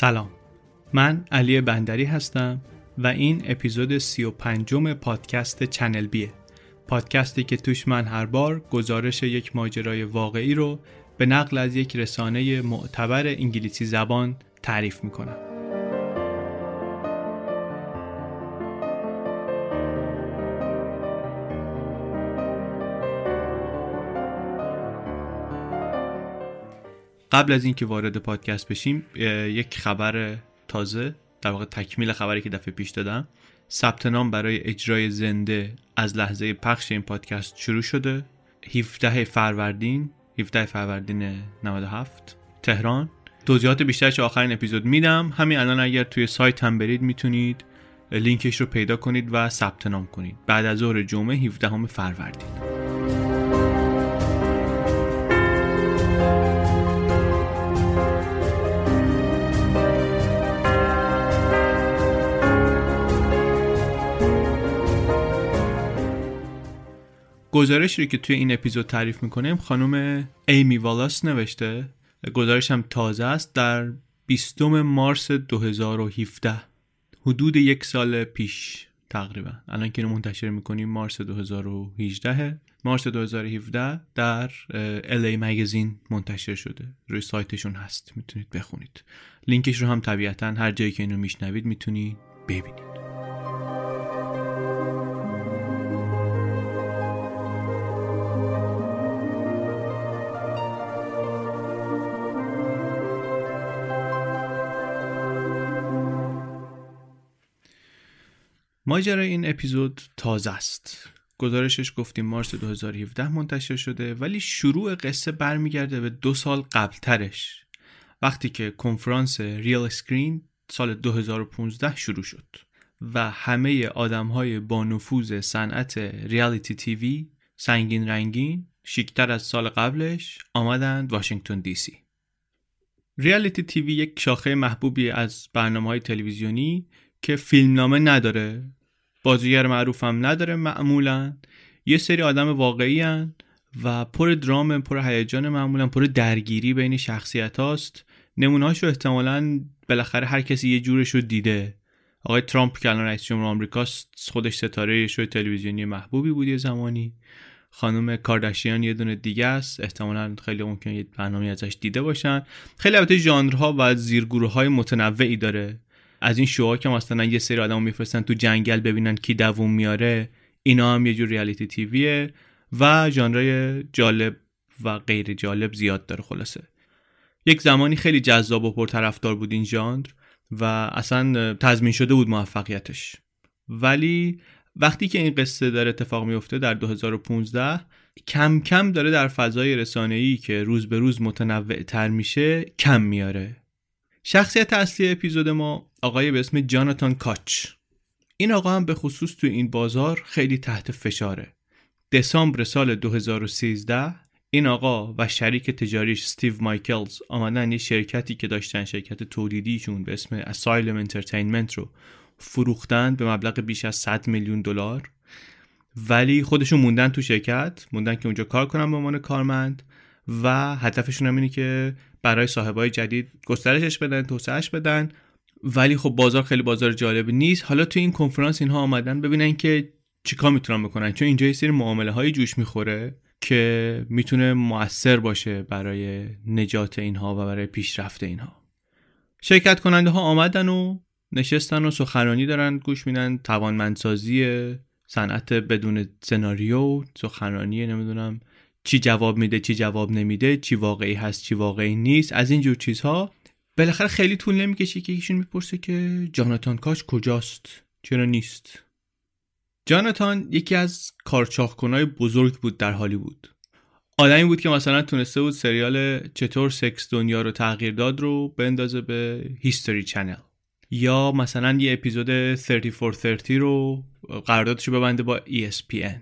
سلام. من علی بندری هستم و این اپیزود سی و پنجم پادکست چنل بیه. پادکستی که توش من هر بار گزارش یک ماجرای واقعی رو به نقل از یک رسانه معتبر انگلیسی زبان تعریف می‌کنم. قبل از اینکه وارد پادکست بشیم یک خبر تازه در واقع تکمیل خبری که دفعه پیش دادم. ثبت نام برای اجرای زنده از لحظه پخش این پادکست شروع شده. 17 فروردین 17 فروردین 97 تهران. توضیحات بیشترش آخرین اپیزود میدم. همین الان اگر توی سایت هم برید می‌تونید لینکش رو پیدا کنید و ثبت نام کنید. بعد از ظهر جمعه 17 فروردین. گزارشی که توی این اپیزود تعریف می‌کنیم خانم ایمی والاس نوشته. گزارش هم تازه است. در 20 مارس 2017 حدود یک سال پیش تقریبا. الان که منتشر می‌کنیم مارس 2018 مارس 2017 در LA مگزین منتشر شده. روی سایتشون هست. می‌تونید بخونید. لینکش رو هم طبیعتا هر جایی که اینو میشنوید می‌تونید ببینید. ماجرای این اپیزود تازه است. گزارشش گفتیم مارس 2017 منتشر شده ولی شروع قصه برمیگرده به دو سال قبلترش. وقتی که کنفرانس Realscreen سال 2015 شروع شد و همه آدم های با نفوذ صنعت reality TV سنگین رنگین شیکتر از سال قبلش آمدند واشنگتن دی سی. reality TV یک شاخه محبوبی از برنامه های تلویزیونی که فیلمنامه نداره بازیگر معروف هم نداره معمولا. یه سری آدم واقعی هن و پر درام پر هیجان معمولا پر درگیری بین شخصیت هاست. نمونهاش رو احتمالا بالاخره هر کسی یه جورش رو دیده. آقای ترامپ که الان رئیس جمهور آمریکاست خودش ستاره شو تلویزیونی محبوبی بود یه زمانی. خانم کارداشیان یه دونه دیگه است. احتمالا خیلی ممکن یه برنامه ازش دیده باشن. خیلی البته ژانرها و زیرگروه های متنوعی داره. از این شوها که مثلا یه سری آدمو میفرستن تو جنگل ببینن کی دووم میاره اینا هم یه جور ریالیتی تیویه و ژانرهای جالب و غیر جالب زیاد داره خلاصه. یک زمانی خیلی جذاب و پرطرفدار بود این ژانر و اصلا تضمین شده بود موفقیتش. ولی وقتی که این قصه داره اتفاق میفته در 2015 کم کم داره در فضای رسانه‌ای که روز به روز متنوع تر میشه کم میاره. شخصیت اصلی اپیزود ما آقای به اسم جاناتان کاچ. این آقا هم به خصوص تو این بازار خیلی تحت فشاره. دسامبر سال 2013 این آقا و شریک تجاریش استیو مایکلز آمدن یه شرکتی که داشتن شرکت تولیدیشون به اسم Asylum Entertainment رو فروختن به مبلغ بیش از 100 میلیون دلار. ولی خودشون موندن تو شرکت موندن که اونجا کار کنن به عنوان کارمند و هدفشون هم اینه که برای صاحبای جدید گسترشش بدن توسعهش بدن ولی خب بازار خیلی بازار جالب نیست. حالا تو این کنفرانس اینها آمدن ببینن که چیکار می‌تونن بکنن. چون اینجا یه سری معامله های جوش می‌خوره که می‌تونه موثر باشه برای نجات اینها و برای پیشرفت اینها. شرکت کننده ها آمدن و نشستن و سخنرانی دارن گوش میدن. توانمندسازی صنعت بدون سناریو سخنرانی نمی‌دونم چی جواب میده چی جواب نمیده چی واقعی هست چی واقعی نیست. از این جور چیزها بالاخره خیلی طول نمی‌کشه که ایشون می‌پرسه که جاناتان کاش کجاست؟ چرا نیست؟ جاناتان یکی از کارچاخکنای بزرگ بود در هالیوود. آدمی بود که مثلا تونسته بود سریال چطور سکس دنیا رو تغییر داد رو بندازه به هیستوری چنل یا مثلا یه اپیزود 3430 رو قراردادشو ببنده با ESPN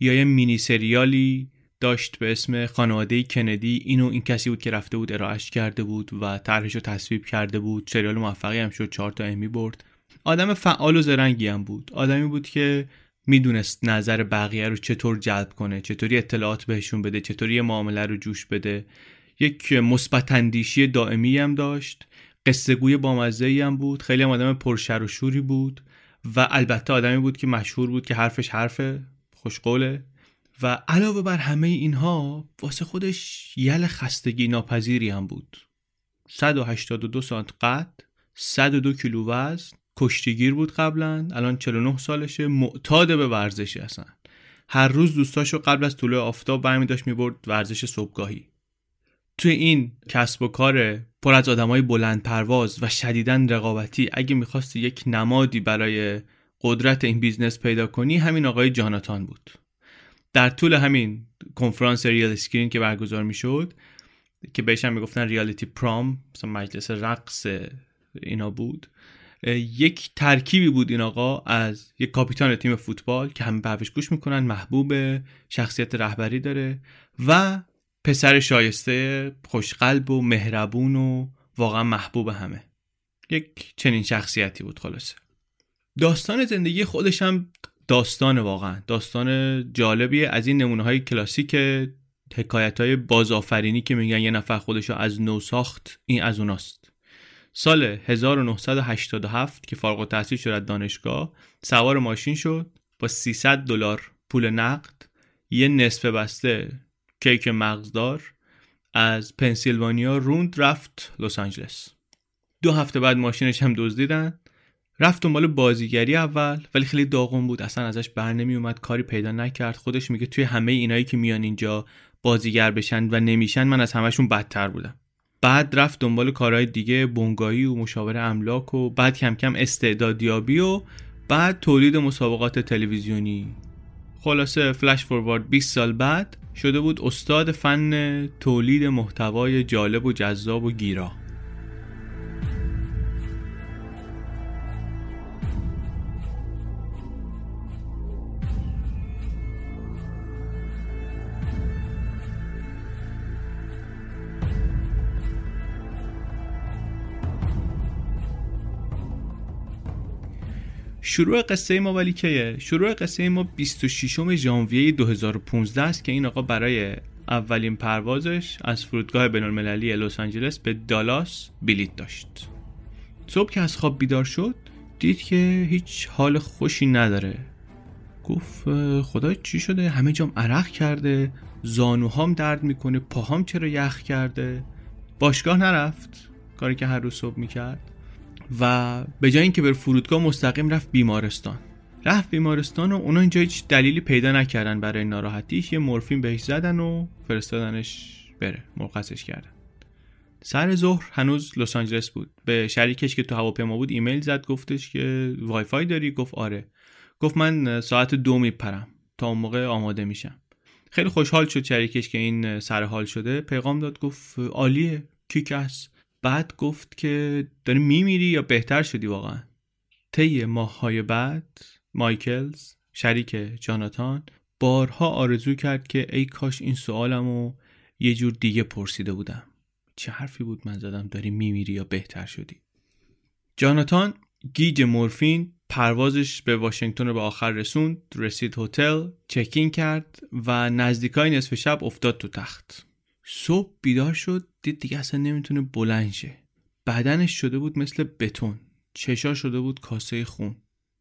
یا یه مینی سریالی داشت به اسم خانواده کندی اینو این کسی بود که رفته بود ارائهش کرده بود و طرحش رو تصویب کرده بود. سریال موفقی هم شد چهار تا امی برد. آدم فعال و زرنگی هم بود. آدمی بود که می‌دونست نظر بقیه رو چطور جلب کنه چطوری اطلاعات بهشون بده چطوری معامله رو جوش بده. یک مثبت اندیشی دائمی هم داشت. قصه گوی بامزه هم بود. خیلی هم آدم پرشر و شوری بود. و البته آدمی بود که مشهور بود که حرفش حرف خوشقوله. و علاوه بر همه اینها واسه خودش یل خستگی ناپذیری هم بود. 182 سانت قد 102 کیلو وزن کشتیگیر بود قبلا الان 49 سالشه معتاد به ورزشی اصلا هر روز دوستاشو قبل از طلوع آفتاب برمی داشت می‌برد ورزش صبحگاهی. توی این کسب و کار پر از آدمای بلند پرواز و شدیدن رقابتی اگه می‌خواستی یک نمادی برای قدرت این business پیدا کنی همین آقای جاناتان بود. در طول همین کنفرانس Realscreen که برگزار می‌شد که بهش هم می‌گفتن reality prom مثلا مجلس رقص اینا بود یک ترکیبی بود این آقا از یک کاپیتان تیم فوتبال که همه بهش گوش می‌کنن محبوب شخصیت رهبری داره و پسر شایسته خوشقلب و مهربون و واقعا محبوب همه. یک چنین شخصیتی بود خلاصه. داستان زندگی خودش هم داستان واقعا. داستان جالبیه از این نمونه های کلاسیک حکایت های بازآفرینی که میگن یه نفر خودش از نو ساخت این از اوناست. سال 1987 که فارغ التحصیل شد دانشگاه سوار ماشین شد با 300 دلار پول نقد یه نصف بسته کیک مغزدار از پنسیلوانیا روند رفت لس آنجلس. دو هفته بعد ماشینش هم دزدیدن. رفت دنبال بازیگری اول ولی خیلی داغون بود. اصلا ازش بر نمی اومد کاری پیدا نکرد. خودش میگه توی همه اینایی که میان اینجا بازیگر بشن و نمیشن من از همشون بدتر بودم. بعد رفت دنبال کارهای دیگه بنگایی و مشاور املاک و بعد کم کم استعدادیابی و بعد تولید مسابقات تلویزیونی. خلاصه فلش فوروارد 20 سال بعد شده بود استاد فن تولید محتوای جالب و جذاب و گیرا. شروع قصه ما ولی کیه؟ شروع قصه ما 26 ژانویه 2015 است که این آقا برای اولین پروازش از فرودگاه بینالمللی لس آنجلس به دالاس بلیت داشت. صبح که از خواب بیدار شد دید که هیچ حال خوشی نداره. گفت خدا چی شده؟ همه جام عرق کرده زانوهام درد می‌کنه پاهام چرا یخ کرده؟ باشگاه نرفت. کاری که هر روز صبح می‌کرد. و به جای اینکه بره فرودگاه مستقیم رفت بیمارستان. رفت بیمارستان و اونا اینجا هیچ دلیلی پیدا نکردن برای ناراحتیش یه مورفین بهش زدن و فرستادنش بره مرخصش کردن. سر ظهر هنوز لس آنجلس بود. به شریکش که تو هواپیما بود ایمیل زد گفتش که وای فای داری؟ گفت آره. گفت من ساعت دو میپرم تا اون موقع آماده میشم. خیلی خوشحال شد شریکش که این سر حال شده. پیغام داد گفت عالیه. kick ass بعد گفت که داری میمیری یا بهتر شدی واقعا؟ طی ماههای بعد مایکلز شریک جاناتان بارها آرزو کرد که ای کاش این سوالمو یه جور دیگه پرسیده بودم. چه حرفی بود من زدم؟ داری میمیری یا بهتر شدی؟ جاناتان گیج مورفین پروازش به واشنگتن رو به آخر رسوند رسید هتل چکین کرد و نزدیکای نصف شب افتاد تو تخت. صبح بیدار شد دید دیگه اصلا نمی‌تونه بلند شه. بدنش شده بود مثل بتون چشا شده بود کاسه خون.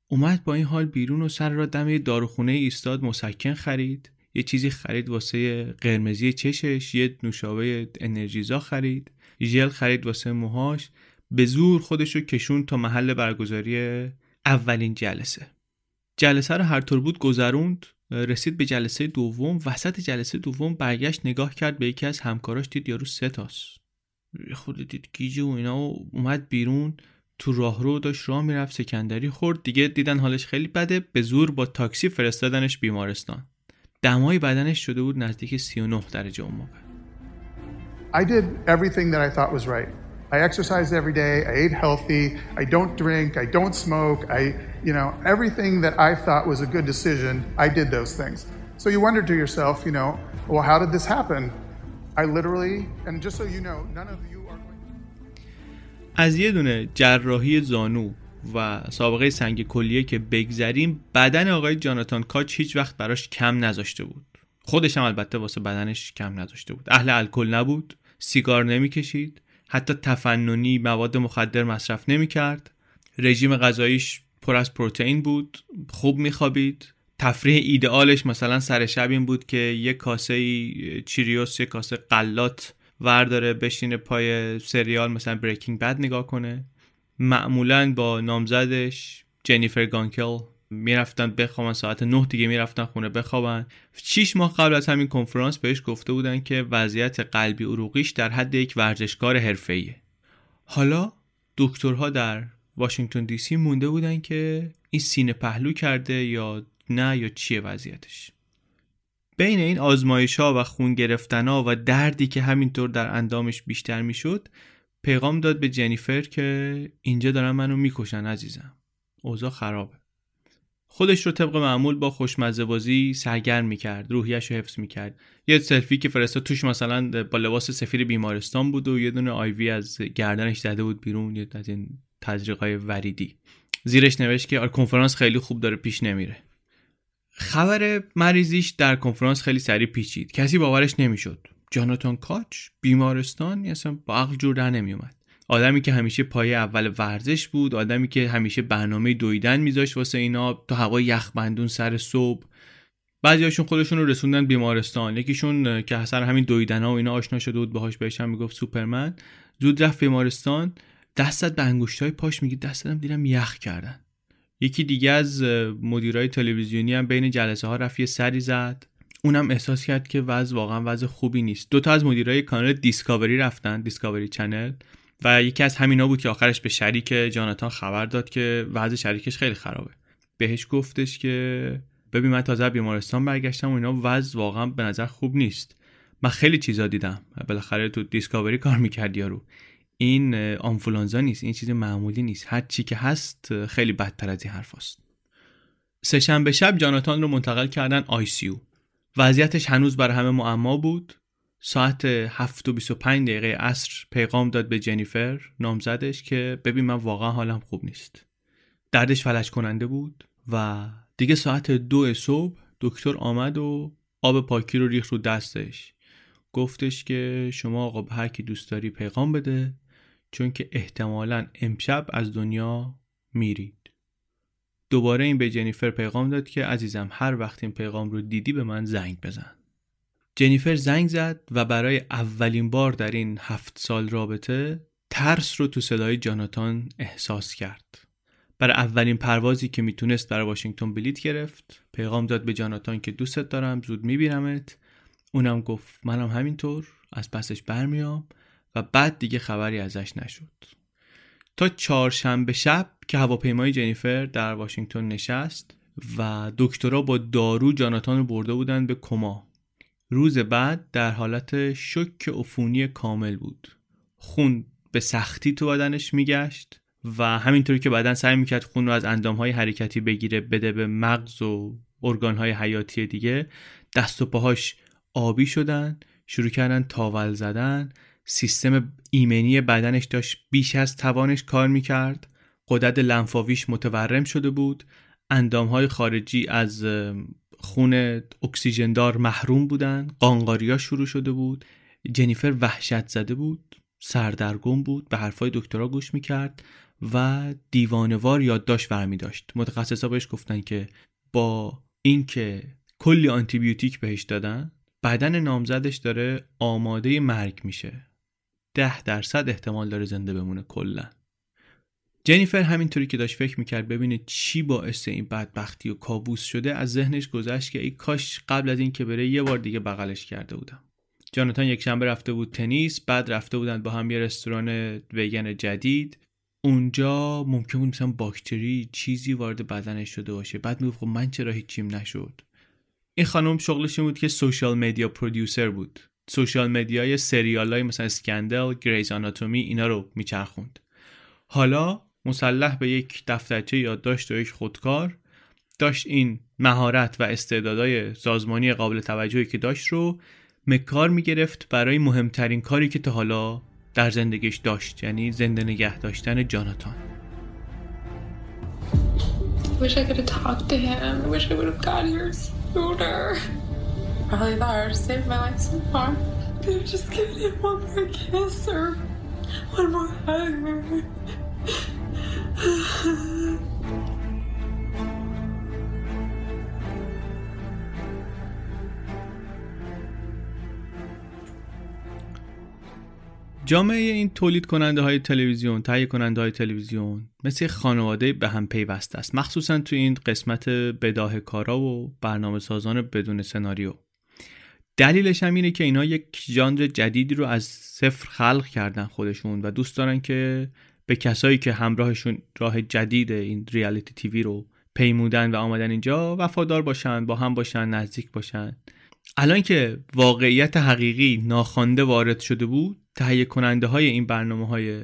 اومد با این حال بیرون و سر را دم داروخونه ایستاد مسکن خرید. یه چیزی خرید واسه قرمزی چشش یه نوشابه انرژیزا خرید. ژل خرید واسه موهاش. به زور خودش رو کشون تا محل برگزاری اولین جلسه. جلسه رو هر طور بود گذروند. رسید به جلسه دوم وسط جلسه دوم برگشت نگاه کرد به یکی از همکاراش دید یارو سه تاست. خود دید گیجه و اینا و اومد بیرون. تو راهرو داشت راه می‌رفت سکندری خورد. دیگه دیدن حالش خیلی بده. به زور با تاکسی فرستادنش بیمارستان. دمای بدنش شده بود نزدیک 39 درجه اون موقع I did everything that I thought was right. I exercised every day. I ate healthy. I don't drink. I don't smoke. I, you know, everything that I thought was a good decision, I did those things. So you wonder to yourself, you know, well, how did this happen? I literally, and just so you know, none of you are. از یه دونه جراحی زانو و سابقه سنگ کلیه که بگذریم بدن آقای جاناتان کاچ هیچ وقت براش کم نذاشته بود خودش هم البته واسه بدنش کم نذاشته بود اهل الکل نبود سیگار نمی‌کشید حتی تفننی مواد مخدر مصرف نمی کرد رژیم غذاییش پر از پروتئین بود. خوب میخوابید. تفریح ایدئالش مثلا سر شب این بود که یک کاسه چیریوس یک کاسه قلات ورداره بشینه پای سریال مثلا بریکینگ بد نگاه کنه. معمولا با نامزدش جنیفر گانکل می‌رفتن بخوابن ساعت نه دیگه می‌رفتن خونه بخوابن. شیش ماه قبل از همین کنفرانس بهش گفته بودن که وضعیت قلبی عروقیش در حد یک ورزشکار حرفه‌ایه. حالا دکترها در واشنگتن دی سی مونده بودن که این سینه پهلو کرده یا نه یا چیه وضعیتش. بین این آزمایش ها و خون گرفتن ها و دردی که همینطور در اندامش بیشتر می‌شد پیغام داد به جنیفر که اینجا دارن منو می‌کشن عزیزم. اوضاع خرابه. خودش رو طبق معمول با خوشمزه بازی سرگرم می‌کرد روحیش رو حفظ می‌کرد. یه سلفی که فرستاد توش مثلا با لباس سفیر بیمارستان بود و یه دونه آیوی از گردنش زده بود بیرون یه از این تزریقای وریدی. زیرش نوشت که آره، کنفرانس خیلی خوب داره پیش نمیره. خبر مریضیش در کنفرانس خیلی سریع پیچید. کسی باورش نمی‌شد. جاناتان کاچ بیمارستان اصلا با عقل جور در نمیومد آدمی که همیشه پایه اول ورزش بود آدمی که همیشه برنامه دویدن میذاشت واسه اینا تا هوا یخبندون سر صبح. بعضیاشون خودشون رو رسوندن بیمارستان. یکیشون که سر همین دویدن ها و اینا آشنا شده بود باهاش بهش هم می‌گفت سوپرمن. زود رفت بیمارستان. دست زد به انگشت های پاش میگه دست زدم دیدم یخ کردن. یکی دیگه از مدیرای تلویزیونی هم بین جلسه ها رفت سری زد. اونم احساس کرد که وضع واقعا وضع خوبی نیست. دوتا از مدیرای کانال Discovery رفتن Discovery Channel. و یکی از همینا بود که آخرش به شریک جاناتان خبر داد که وضع شریکش خیلی خرابه. بهش گفتش که ببین من تازه بیمارستان برگشتم و اینا وضع واقعا به نظر خوب نیست. من خیلی چیزا دیدم. بالاخره تو دیسکاوری کار می‌کرد یارو. این آنفولانزا نیست این چیز معمولی نیست. هر چی که هست خیلی بدتر از این حرف هست. سهشنبه شب جاناتان رو منتقل کردن آی سی وضعیتش هنوز بر همه معما بود. ساعت 7 و 25 دقیقه عصر پیغام داد به جنیفر نامزدش که ببین من واقعا حالم خوب نیست. دردش فلج کننده بود و دیگه ساعت دو صبح دکتر آمد و آب پاکی رو ریخ رو دستش. گفتش که شما آقا به هر کی دوست داری پیغام بده چون که احتمالا امشب از دنیا میرید. دوباره این به جنیفر پیغام داد که عزیزم هر وقت این پیغام رو دیدی به من زنگ بزن. جنیفر زنگ زد و برای اولین بار در این هفت سال رابطه ترس رو تو صدای جاناتان احساس کرد. برای اولین پروازی که می‌تونست برای واشنگتن بلیت گرفت پیغام داد به جاناتان که دوستت دارم زود میبینمت. اونم گفت منم همینطور از پسش برمیام و بعد دیگه خبری ازش نشد. تا چهارشنبه شب که هواپیمای جنیفر در واشنگتن نشست و دکترها با دارو جاناتان رو برده بودن به کما. روز بعد در حالت شک عفونی کامل بود. خون به سختی تو بدنش میگشت و همینطوری که بدن سعی می‌کرد خون رو از اندامهای حرکتی بگیره بده به مغز و ارگانهای حیاتی دیگه دست و پاهاش آبی شدن شروع کردن تاول زدن سیستم ایمنی بدنش داشت بیش از توانش کار می‌کرد قدرت لنفاویش متورم شده بود اندامهای خارجی از خون اکسیژندار محروم بودن. قانقاریا شروع شده بود. جنیفر وحشت زده بود. سردرگم بود. به حرفای دکترها گوش می‌کرد و دیوانوار یادداشت برمی داشت. متخصصا بهش گفتن که با اینکه کلی آنتیبیوتیک بهش دادن بدن نامزدش داره آماده مرگ میشه. ده درصد احتمال داره زنده بمونه کلا. جنیفر همینطوری که داشت فکر می‌کرد ببینه چی باعث این بدبختی و کابوس شده از ذهنش گذشت که ای کاش قبل از این که بره یه بار دیگه بغلش کرده بودم. جاناتان یک شنبه رفته بود تنیس بعد رفته بودن با هم یه رستوران ویگن جدید. اونجا ممکن بود مثلا باکتری چیزی وارد بدنش شده باشه. بعد می‌گفت خب من چرا هیچیم نشد؟ این خانم شغلش بود که social media producer بود. social media ی سریال های مثلا Scandal Grey's Anatomy اینا رو میچرخوند. حالا مسلح به یک دفترچه یادداشت و یک خودکار داشت این مهارت و استعدادهای سازمانی قابل توجهی که داشت رو به کار می‌گرفت برای مهمترین کاری که تا حالا در زندگیش داشت یعنی زنده نگه داشتن جاناتان Wish I could have talked to him. I wish I would have got here sooner. Probably the hardest of my life so far. Could have just given him one more kiss or One more hug. جامعه این تولید کننده های تلویزیون تهیه کننده های تلویزیون مثل خانواده به هم پیوسته است. مخصوصا تو این قسمت بداه کارا و برنامه سازان بدون سناریو. دلیلش هم اینه که اینا یک ژانر جدیدی رو از صفر خلق کردن خودشون و دوست دارن که به کسایی که همراهشون راه جدید این ریالیتی تیوی رو پیمودن و آمدن اینجا وفادار باشن با هم باشن نزدیک باشن. الان که واقعیت حقیقی ناخوانده وارد شده بود تهیه کننده های این برنامه های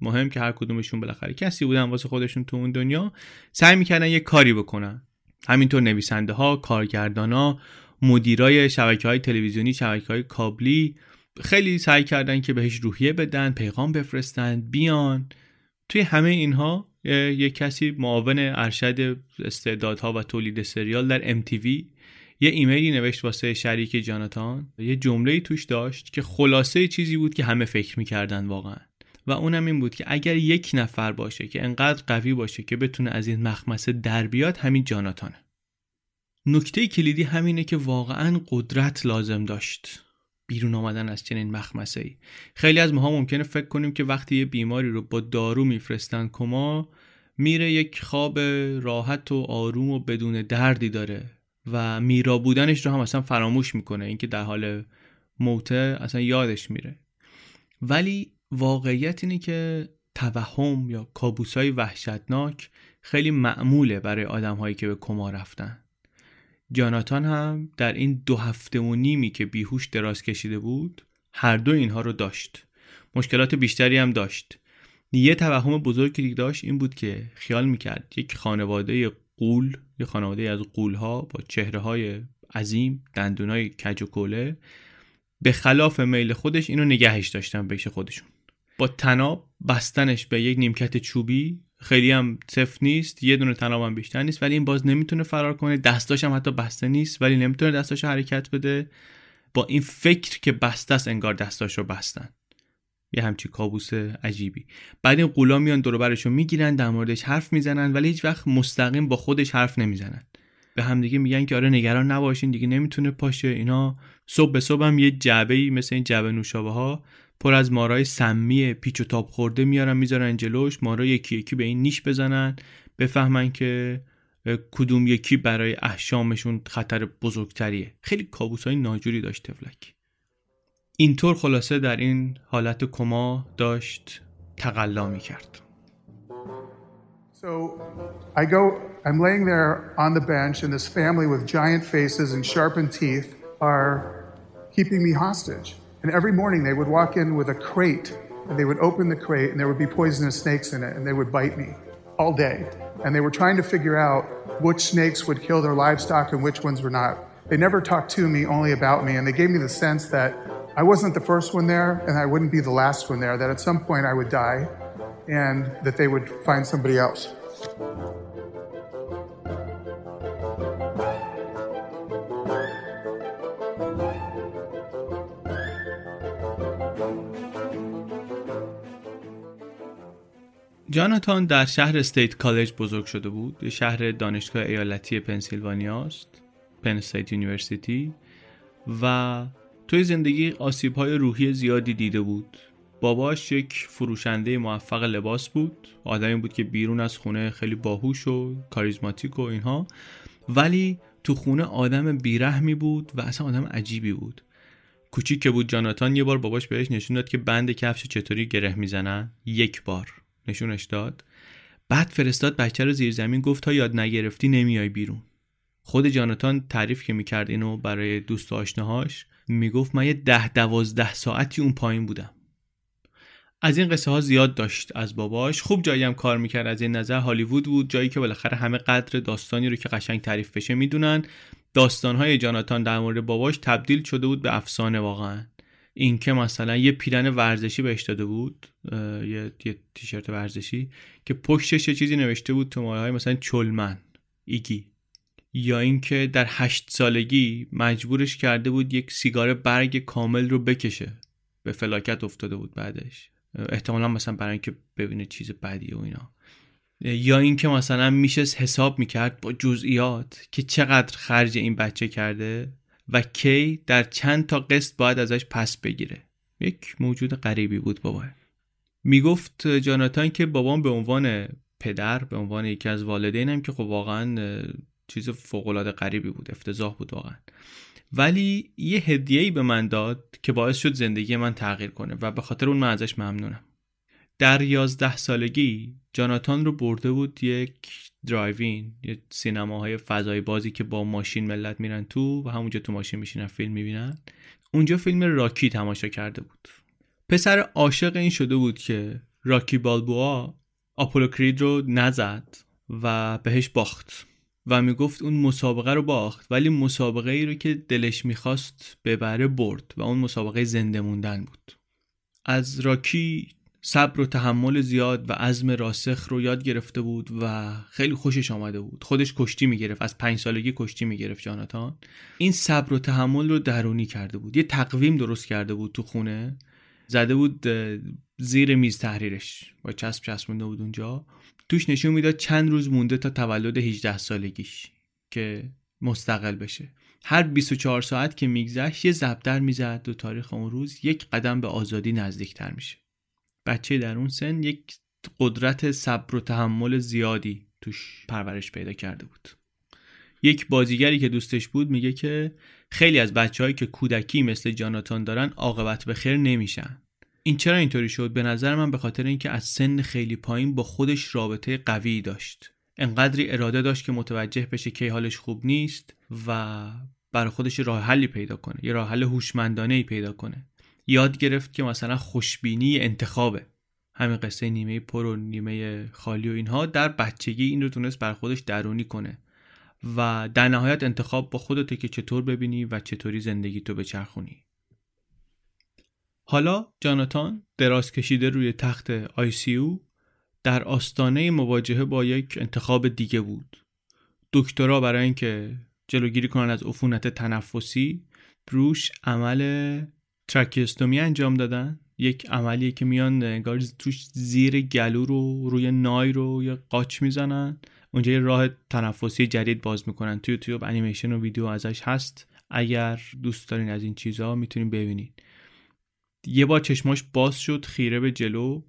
مهم که هر کدومشون بالاخره کسی بودن واسه خودشون تو اون دنیا سعی می‌کردن یه کاری بکنن. همینطور نویسنده ها کارگردان ها مدیرای شبکه های تلویزیونی شبکه های کابلی خیلی سعی کردن که بهش روحیه بدن پیغام بفرستن بیان. توی همه اینها یه کسی معاون ارشد استعدادها و تولید سریال در MTV یه ایمیلی نوشت واسه شریک جاناتان. یه جمله توش داشت که خلاصه چیزی بود که همه فکر می‌کردن واقعا. و اونم این بود که اگر یک نفر باشه که انقدر قوی باشه که بتونه از این مخمسه در بیاد همین جاناتانه. نکته کلیدی همینه که واقعا قدرت لازم داشت. بیرون آمدن از چنین مخمسه ای خیلی از ماها ممکنه فکر کنیم که وقتی یه بیماری رو با دارو میفرستن کما میره یک خواب راحت و آروم و بدون دردی داره و میرا بودنش رو هم اصلا فراموش می‌کنه. اینکه در حال موته اصلا یادش میره. ولی واقعیت اینه که توهم یا کابوسای وحشتناک خیلی معموله برای آدم هایی که به کما رفتن. جاناتان هم در این دو هفته و نیمی که بیهوش دراز کشیده بود هر دو اینها رو داشت. مشکلات بیشتری هم داشت. یه توهم بزرگی داشت این بود که خیال می‌کرد یک خانواده قول یه خانواده از قول ها با چهره های عظیم دندون های کج و کوله به خلاف میل خودش اینو نگهش داشتن پیش خودشون. با تناب بستنش به یک نیمکت چوبی خیلی هم صف نیست یه دونه تناب هم بیشتر نیست ولی این باز نمی‌تونه فرار کنه. دستاش هم حتی بسته نیست ولی نمی‌تونه دستاش حرکت بده. با این فکر که بسته است انگار دستاش رو بستن. یه همچی کابوس عجیبی. بعد این قولا میان دور برشو می‌گیرن در موردش حرف می‌زنن ولی هیچ وقت مستقیم با خودش حرف نمی‌زنن. به همدیگه میگن که آره نگران نباشین دیگه نمی‌تونه پاشه. اینا صبح به صبح هم یه جعبه مثل این جعبه نوشابه ها پر از مارای سمی پیچ و تاب خورده میارن می‌ذارن جلوش. مارا یکی یکی به این نیش بزنن بفهمن که کدوم یکی برای احشامشون خطر بزرگتریه. خیلی کابوس های ناجوری داشت تفلک. اینطور خلاصه در این حالت کما داشت تقلا می کرد So I go, I'm laying there on the bench, and this family with giant faces and sharpened teeth are keeping me hostage. And every morning they would walk in with a crate, and they would open the crate, and there would be poisonous snakes in it, and they would bite me all day. And they were trying to figure out which snakes would kill their livestock and which ones were not. They never talked to me, only about me, and they gave me the sense that I wasn't the first one there, and I wouldn't be the last one there, that at some point I would die, and that they would find somebody else. جاناتان در شهر استیت کالج بزرگ شده بود. شهر دانشگاه ایالتی پنسیلوانیا است Penn University و توی زندگی آسیب های روحی زیادی دیده بود. باباش یک فروشنده موفق لباس بود. آدمی بود که بیرون از خونه خیلی باهوش و کاریزماتیک و اینها. ولی تو خونه آدم بیرحمی بود و اصلا آدم عجیبی بود. کوچیک که بود جاناتان یه بار باباش بهش نشون داد که بند کفش چطوری گره می‌زنن. یک بار. نشونش داد. بعد فرستاد بچه رو زیر زمین گفت تا یاد نگرفتی نمیای بیرون. خود جاناتان تعریف که می‌کرد اینو برای دوست و آشناهاش می‌گفت من یه ده دوازده ساعتی اون پایین بودم. از این قصه ها زیاد داشت از باباش. خوب جایی هم کار می‌کرد. از این نظر هالیوود بود جایی که بالاخره همه قدر داستانی رو که قشنگ تعریف بشه می‌دونن. داستانهای جاناتان در مورد باباش تبدیل شده بود به افسانه واقعا. اینکه مثلا یه پیرن ورزشی بهش داده بود یه, یه تیشرت ورزشی که پشتش یه چیزی نوشته بود تو های مثلا چلمن ایگی. یا اینکه در هشت سالگی مجبورش کرده بود یک سیگار برگ کامل رو بکشه به فلاکت افتاده بود بعدش. احتمالا مثلا برای اینکه ببینه چیز بدی و اینا. یا اینکه مثلا میشه حساب می‌کرد با جزئیات که چقدر خرج این بچه کرده. و کی در چند تا قسط باید ازش پس بگیره. یک موجود غریبی بود بابا. می‌گفت جاناتان که بابام به عنوان پدر به عنوان یکی از والدینم که خب واقعا چیز فوق العاده غریبی بود افتضاح بود واقعا. ولی یه هدیه‌ای به من داد که باعث شد زندگی من تغییر کنه و به خاطر اون من ازش ممنونم. در یازده سالگی جاناتان رو برده بود یک درایوین یه سینماهای فضای بازی که با ماشین ملت میرن تو و همونجا تو ماشین میشینن فیلم می‌بینن. اونجا فیلم راکی تماشا کرده بود. پسر عاشق این شده بود که راکی بالبوا آپولو کرید رو نزد و بهش باخت و می‌گفت اون مسابقه رو باخت ولی مسابقه ای رو که دلش می‌خواست ببره برد و اون مسابقه زنده موندن بود. از راکی صبر و تحمل زیاد و عزم راسخ رو یاد گرفته بود و خیلی خوشش آمده بود. خودش کشتی می‌گرفت از پنج سالگی کشتی می‌گرفت جاناتان. این صبر و تحمل رو درونی کرده بود. یه تقویم درست کرده بود تو خونه. زده بود زیر میز تحریرش. با چسب چسبونده بود اونجا. توش نشون می‌داد چند روز مونده تا تولد 18 سالگیش که مستقل بشه. هر 24 ساعت که میگذشت یه زبدر می‌زد دو تاریخ اون روز یک قدم به آزادی نزدیکتر میشه. بچه در اون سن یک قدرت صبر و تحمل زیادی توش پرورش پیدا کرده بود. یک بازیگری که دوستش بود میگه که خیلی از بچههایی که کودکی مثل جاناتان دارن عاقبت به خیر نمیشن. این چرا اینطوری شد؟ به نظر من به خاطر اینکه از سن خیلی پایین با خودش رابطه قوی داشت. انقدری اراده داشت که متوجه بشه که حالش خوب نیست و برای خودش راه حلی پیدا کنه یه راه حل هوشمندانه ای پیدا کنه. یاد گرفت که مثلا خوشبینی انتخابه. همین قصه نیمه پر و نیمه خالی و اینها در بچگی این رو تونست بر خودش درونی کنه. و در نهایت انتخاب با خودته که چطور ببینی و چطوری زندگی تو بچرخونی. حالا جاناتان دراز کشیده روی تخت او در آستانه مواجهه با یک انتخاب دیگه بود. دکترا برای اینکه جلوگیری کنن از عفونت تنفسی روش عمل تراکیستومی انجام دادن؟ یک عملیه که میان انگار توش زیر گلو رو روی نای رو یا قاچ می‌زنن. اونجا یه راه تنفسی جدید باز می‌کنن. تو یوتیوب انیمیشن و ویدیو ازش هست. اگر دوست دارین از این چیزها می‌تونین ببینید یه بار چشماش باز شد خیره به جلو.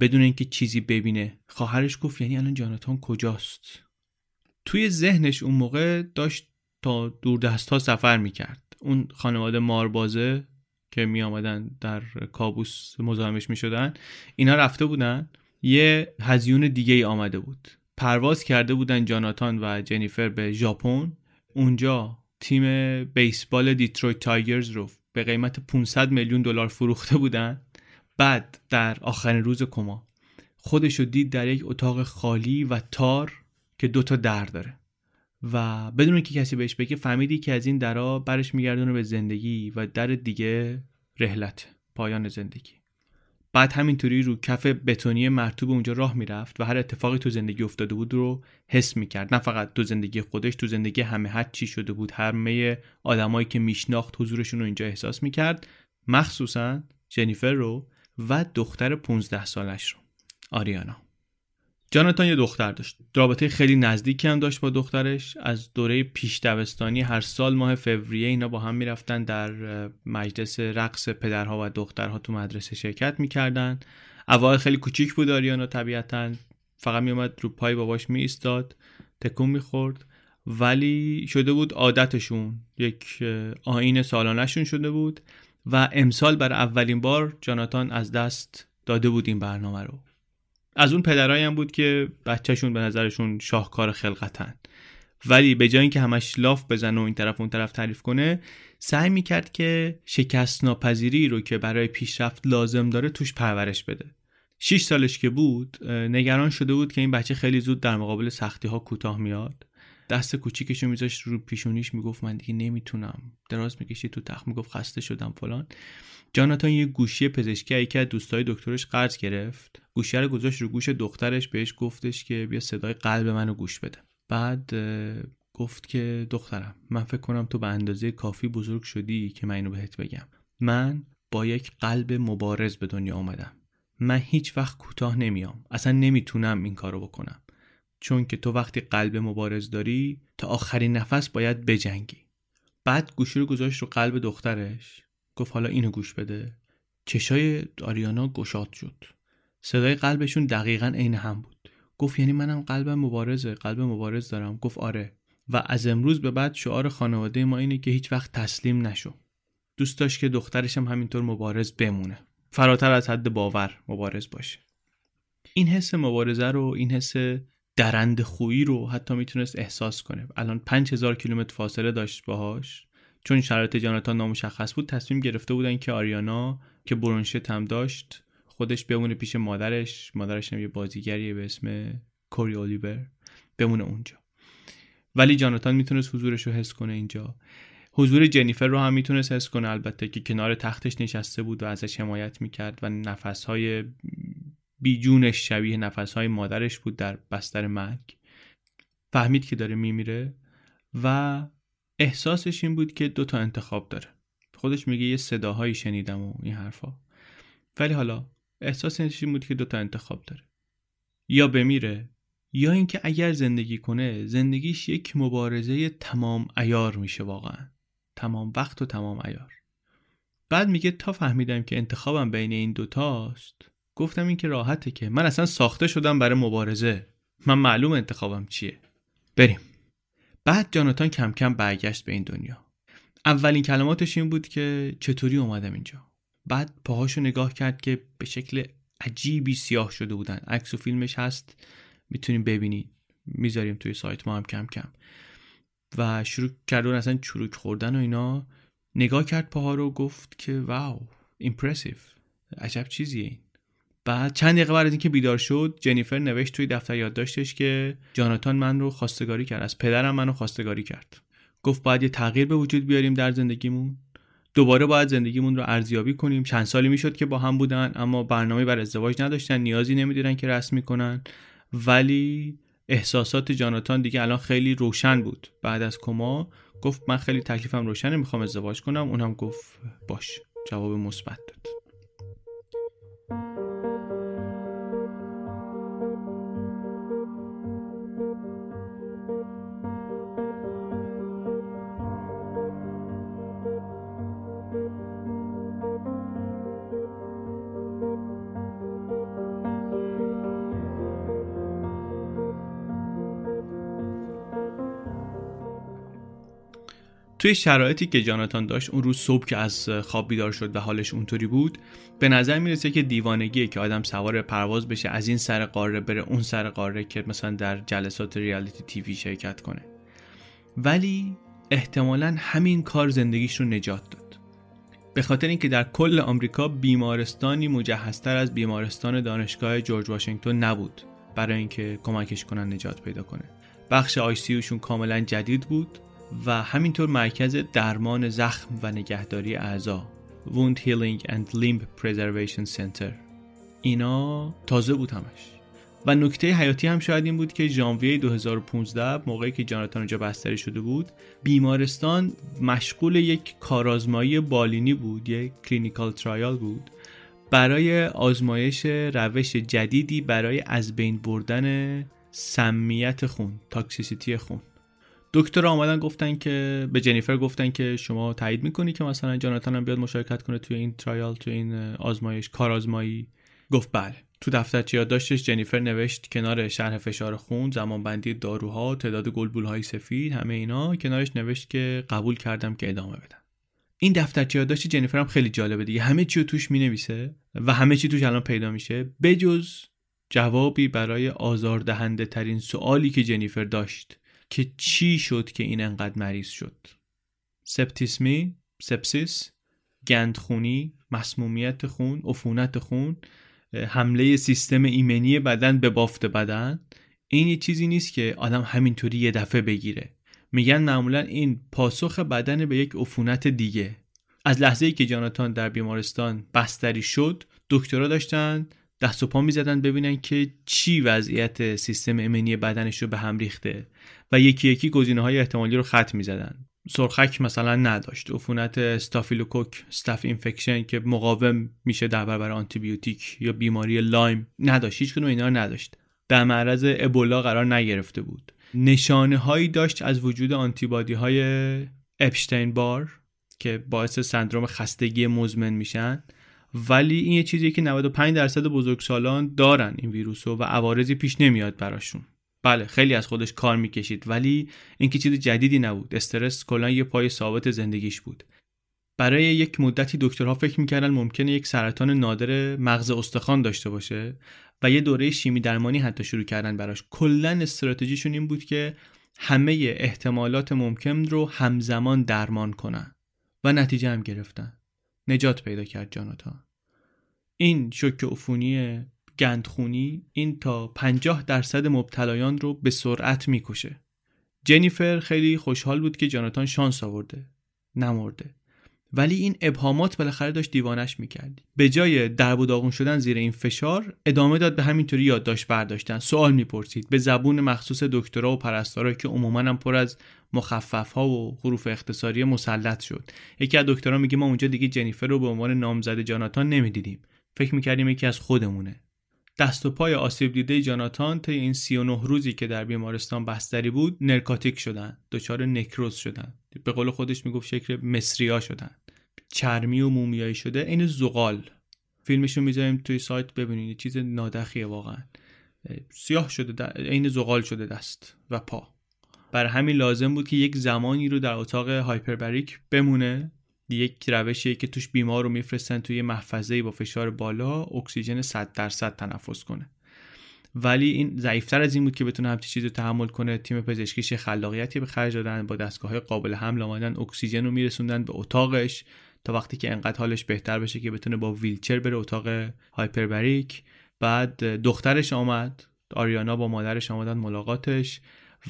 بدون اینکه چیزی ببینه. خواهرش گفت یعنی الان جاناتان کجاست؟ توی ذهنش اون موقع داشت تا دور دست ها سفر می‌کرد. اون خانواده ماربازه که می آمدن در کابوس مزاحمش می شدن اینا رفته بودن یه هذیون دیگه ای آمده بود. پرواز کرده بودن جاناتان و جنیفر به ژاپن. اونجا تیم بیسبال Detroit Tigers رو به قیمت 500 میلیون دلار فروخته بودن. بعد در آخرین روز کما خودشو دید در یک اتاق خالی و تار که دوتا در داره. و بدون که کسی بهش بگه فهمید یکی از این درا برش میگردونه به زندگی و در دیگه رهلت پایان زندگی. بعد همینطوری رو کف بتونی مرتوب اونجا راه می‌رفت و هر اتفاقی تو زندگی افتاده بود رو حس می‌کرد. نه فقط تو زندگی خودش تو زندگی همه حد چی شده بود. همه آدمایی که میشناخت حضورشون رو اینجا احساس می‌کرد. مخصوصا جنیفر رو و دختر 15 سالش رو. آریانا. جاناتان یه دختر داشت. رابطه خیلی نزدیکی هم داشت با دخترش. از دوره پیش دبستانی هر سال ماه فوریه اینا با هم می‌رفتن در مجلس رقص پدرها و دخترها تو مدرسه شرکت می‌کردن. اوایل خیلی کوچیک بود آریانا طبیعتا. فقط میومد رو پای باباش می ایستاد تکون می‌خورد. ولی شده بود عادتشون. یک آین سالانشون شده بود. و امسال بر اولین بار جاناتان از دست داده بود این برنامه رو. از اون پدرایی هم بود که بچهشون به نظرشون شاهکار خلقتن. ولی به جای اینکه همش لاف بزنه و این طرف اون طرف تعریف کنه سعی می‌کرد که شکست ناپذیری رو که برای پیشرفت لازم داره توش پرورش بده. 6 سالش که بود نگران شده بود که این بچه خیلی زود در مقابل سختی ها کوتاه میاد. دست کوچیکش رو میذاشت رو پیشونیش می‌گفت من دیگه نمی‌تونم. دراز می‌کشید تو تخت می‌گفت خسته شدم فلان. جاناتان یه گوشی پزشکی یکی از دوستای دکترش قرض گرفت. گوشی رو گذاشت رو گوش دخترش بهش گفتش که بیا صدای قلب منو گوش بده. بعد گفت که دخترم من فکر کنم تو به اندازه کافی بزرگ شدی که من اینو بهت بگم. من با یک قلب مبارز به دنیا آمدم من هیچ وقت کوتاه نمیام. اصلا نمی‌تونم این کارو بکنم. چون که تو وقتی قلب مبارز داری تا آخرین نفس باید بجنگی. بعد گوشی رو گذاشت رو قلب دخترش. گفت حالا اینو گوش بده. چشای آریانا گشاد شد. صدای قلبشون دقیقا عین هم بود. گفت یعنی منم قلبم مبارزه قلب مبارز دارم. گفت آره. و از امروز به بعد شعار خانواده ما اینه که هیچ وقت تسلیم نشو. دوست داشت که دخترش هم همینطور مبارز بمونه. فراتر از حد باور مبارز باشه. این حس مبارزه رو این حس درند خویی رو حتی می‌تونست احساس کنه. الان 5000 کیلومتر فاصله داشت باهاش. چون شرایط جاناتان نامشخص بود تصمیم گرفته بودن که آریانا که برونشت هم داشت خودش بمونه پیش مادرش. مادرش هم یه بازیگریه به اسم کوری الیور بمونه اونجا. ولی جاناتان می‌تونست حضورش رو حس کنه اینجا. حضور جنیفر رو هم می‌تونست حس کنه البته که کنار تختش نشسته بود و ازش حمایت می‌کرد و نفسهای بیجونش شبیه نفسهای مادرش بود در بستر مرگ. فهمید که داره میمیره و احساسش این بود که دو تا انتخاب داره. خودش میگه یه صداهایی شنیدم و این حرفا. ولی حالا احساسش این بود که دو تا انتخاب داره. یا بمیره یا اینکه اگر زندگی کنه زندگیش یک مبارزه تمام ایار میشه واقعا. تمام وقت و تمام ایار. بعد میگه تا فهمیدم که انتخابم بین این دوتاست گفتم این که راحته که من اصلا ساخته شدم برای مبارزه. من معلوم انتخابم چیه. بریم. بعد جاناتان کم کم برگشت به این دنیا. اولین کلماتش این بود که چطوری اومدم اینجا. بعد پاهاشو نگاه کرد که به شکل عجیبی سیاه شده بودن. عکس و فیلمش هست. می‌تونیم ببینید می‌ذاریم توی سایت ما هم کم کم. و شروع کرد اصلا چروک خوردن و اینا. نگاه کرد پاها رو گفت که واو ایمپرسیو عجب چیزیه این. بعد چند دقیقه بعد از اینکه بیدار شد جنیفر نوشت توی دفتر یادداشتش که جاناتان من رو خواستگاری کرد از پدرم منو خواستگاری کرد. گفت باید یه تغییر به وجود بیاریم در زندگیمون. دوباره باید زندگیمون رو ارزیابی کنیم. چند سالی می‌شد که با هم بودن اما برنامه بر ازدواج نداشتن نیازی نمی‌دیدن که رسمی کنن ولی احساسات جاناتان دیگه الان خیلی روشن بود. بعد از کما گفت من خیلی تکلیفم روشنه می‌خوام ازدواج کنم. اونم گفت باش جواب مثبت داد. توی شرایطی که جاناتان داشت اون روز صبح که از خواب بیدار شد و حالش اونطوری بود به نظر می‌رسه که دیوانگیه که آدم سوار پرواز بشه از این سر قاره بره اون سر قاره که مثلا در جلسات ریالیتی تیوی شرکت کنه. ولی احتمالا همین کار زندگیش رو نجات داد. به خاطر اینکه در کل آمریکا بیمارستانی مجهزتر از بیمارستان دانشگاه جورج واشنگتن نبود برای اینکه کمکش کنن نجات پیدا کنه. بخش ICU شون کاملا جدید بود. و همینطور مرکز درمان زخم و نگهداری اعضا Wound Healing and Limb Preservation Center. اینا تازه بود همش. و نکته حیاتی هم شاید این بود که ژانویه 2015 موقعی که جاناتان اونجا بستری شده بود بیمارستان مشغول یک کارآزمایی بالینی بود یک clinical trial بود برای آزمایش روش جدیدی برای از بین بردن سمیت خون toxicity خون. دکتر آمدن گفتن که به جنیفر گفتن که شما تایید می‌کنی که مثلا جاناتان هم بیاد مشارکت کنه توی این ترایال توی این آزمایش کار آزمایی گفت بله. تو دفترچه یادداشتش جنیفر نوشت کنار شرح فشار خون زمانبندی داروها تعداد گلبول های سفید همه اینا کنارش نوشت که قبول کردم که ادامه بدم این دفترچه یادداشت جنیفر هم خیلی جالبه دیگه. همه چی توش می‌نویسه و همه چی توش الان پیدا میشه. بجز جوابی برای آزاردهنده ترین سوالی که جنیفر داشت. که چی شد که این انقدر مریض شد؟ سپتیسمی سپسیس گندخونی مسمومیت خون عفونت خون حمله سیستم ایمنی بدن به بافت بدن. این یه چیزی نیست که آدم همینطوری یه دفعه بگیره. میگن معمولا این پاسخ بدن به یک عفونت دیگه. از لحظه ای که جاناتان در بیمارستان بستری شد دکترها داشتن دست و پا می‌زدن ببینن که چی وضعیت سیستم ایمنی بدنش رو به هم ریخته. و یکی یکی گزینه های احتمالی رو خط می‌زدن. سرخک مثلا نداشت. عفونت استافیلوکوک staph infection که مقاوم میشه در برابر آنتیبیوتیک یا بیماری لایم نداشت. هیچ اینا نداشت. در معرض ابولا قرار نگرفته بود. نشانه هایی داشت از وجود آنتیبادی های اپشتین بار که باعث سندروم خستگی مزمن میشن. ولی این یه چیزی که 95 درصد بزرگسالان دارن این ویروسو و عوارضی پیش نمیاد براشون. بله خیلی از خودش کار می‌کشید ولی اینکه چیز جدیدی نبود. استرس کلا یه پای ثابت زندگیش بود. برای یک مدتی دکترها فکر می‌کردن ممکنه یک سرطان نادر مغز استخوان داشته باشه و یه دوره شیمی درمانی حتی شروع کردن براش. کلا استراتژیشون این بود که همه احتمالات ممکن رو همزمان درمان کنن و نتیجه هم گرفتن. نجات پیدا کرد جاناتا. این شوک عفونی گندخونی این تا 50 درصد مبتلایان رو به سرعت می‌کشه. جنیفر خیلی خوشحال بود که جاناتان شانس آورده. نمرده. ولی این ابهامات بالاخره داشت دیوانش می‌کرد. به جای درب و داغون شدن زیر این فشار ادامه داد به همینطوری یادداشت برداشتن. سوال می‌پرسید. به زبون مخصوص دکترا و پرستارا که عموما هم پر از مخفف ها و حروف اختصاری مسلط شد. یکی از دکترها میگه ما اونجا دیگه جنیفر رو به عنوان نامزد جاناتان نمی‌دیدیم. فکر می‌کردیم یکی از خودمونه. دست و پای آسیب دیده جاناتان طی این 39 روزی که در بیمارستان بستری بود نرکاتیک شدن دچار نکروز شدن به قول خودش می‌گفت شکل مصریا شدن چرمی و مومیایی شده این زغال. فیلمشو می‌ذاریم توی سایت ببینید چیز نادخیه واقعا. سیاه شده عین زغال شده دست و پا. بر همین لازم بود که یک زمانی رو در اتاق هایپربریک بمونه. یک روشیه که توش بیمار رو میفرستن توی محفظه با فشار بالا اکسیژن 100 درصد تنفس کنه. ولی این ضعیفتر از این بود که بتونه همچین چیزی رو تحمل کنه. تیم پزشکیش خلاقیتی به خرج دادن با دستگاه های قابل حمل آمدن اکسیژن رو میرسوندن به اتاقش تا وقتی که انقدر حالش بهتر بشه که بتونه با ویلچر بره اتاق هایپربریک. بعد دخترش آمد آریانا با مادرش آمدن ملاقاتش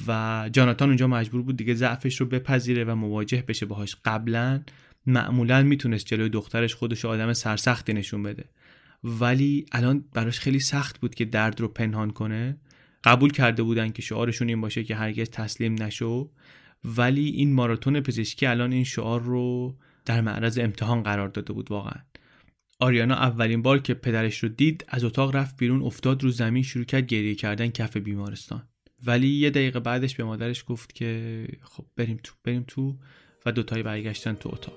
و جاناتان اونجا مجبور بود دیگه ضعفش رو بپذیره و مواجه بشه باهاش قبلا. معمولا می‌تونست جلوی دخترش خودش آدم سرسختی نشون بده. ولی الان براش خیلی سخت بود که درد رو پنهان کنه. قبول کرده بودن که شعارشون این باشه که هرگز تسلیم نشو. ولی این ماراتون پزشکی الان این شعار رو در معرض امتحان قرار داده بود واقعا. آریانا اولین بار که پدرش رو دید از اتاق رفت بیرون افتاد رو زمین شروع کرد گریه کردن کف بیمارستان. ولی یه دقیقه بعدش به مادرش گفت که خب بریم تو بریم تو. و دوتایی برگشتن تو اتاق.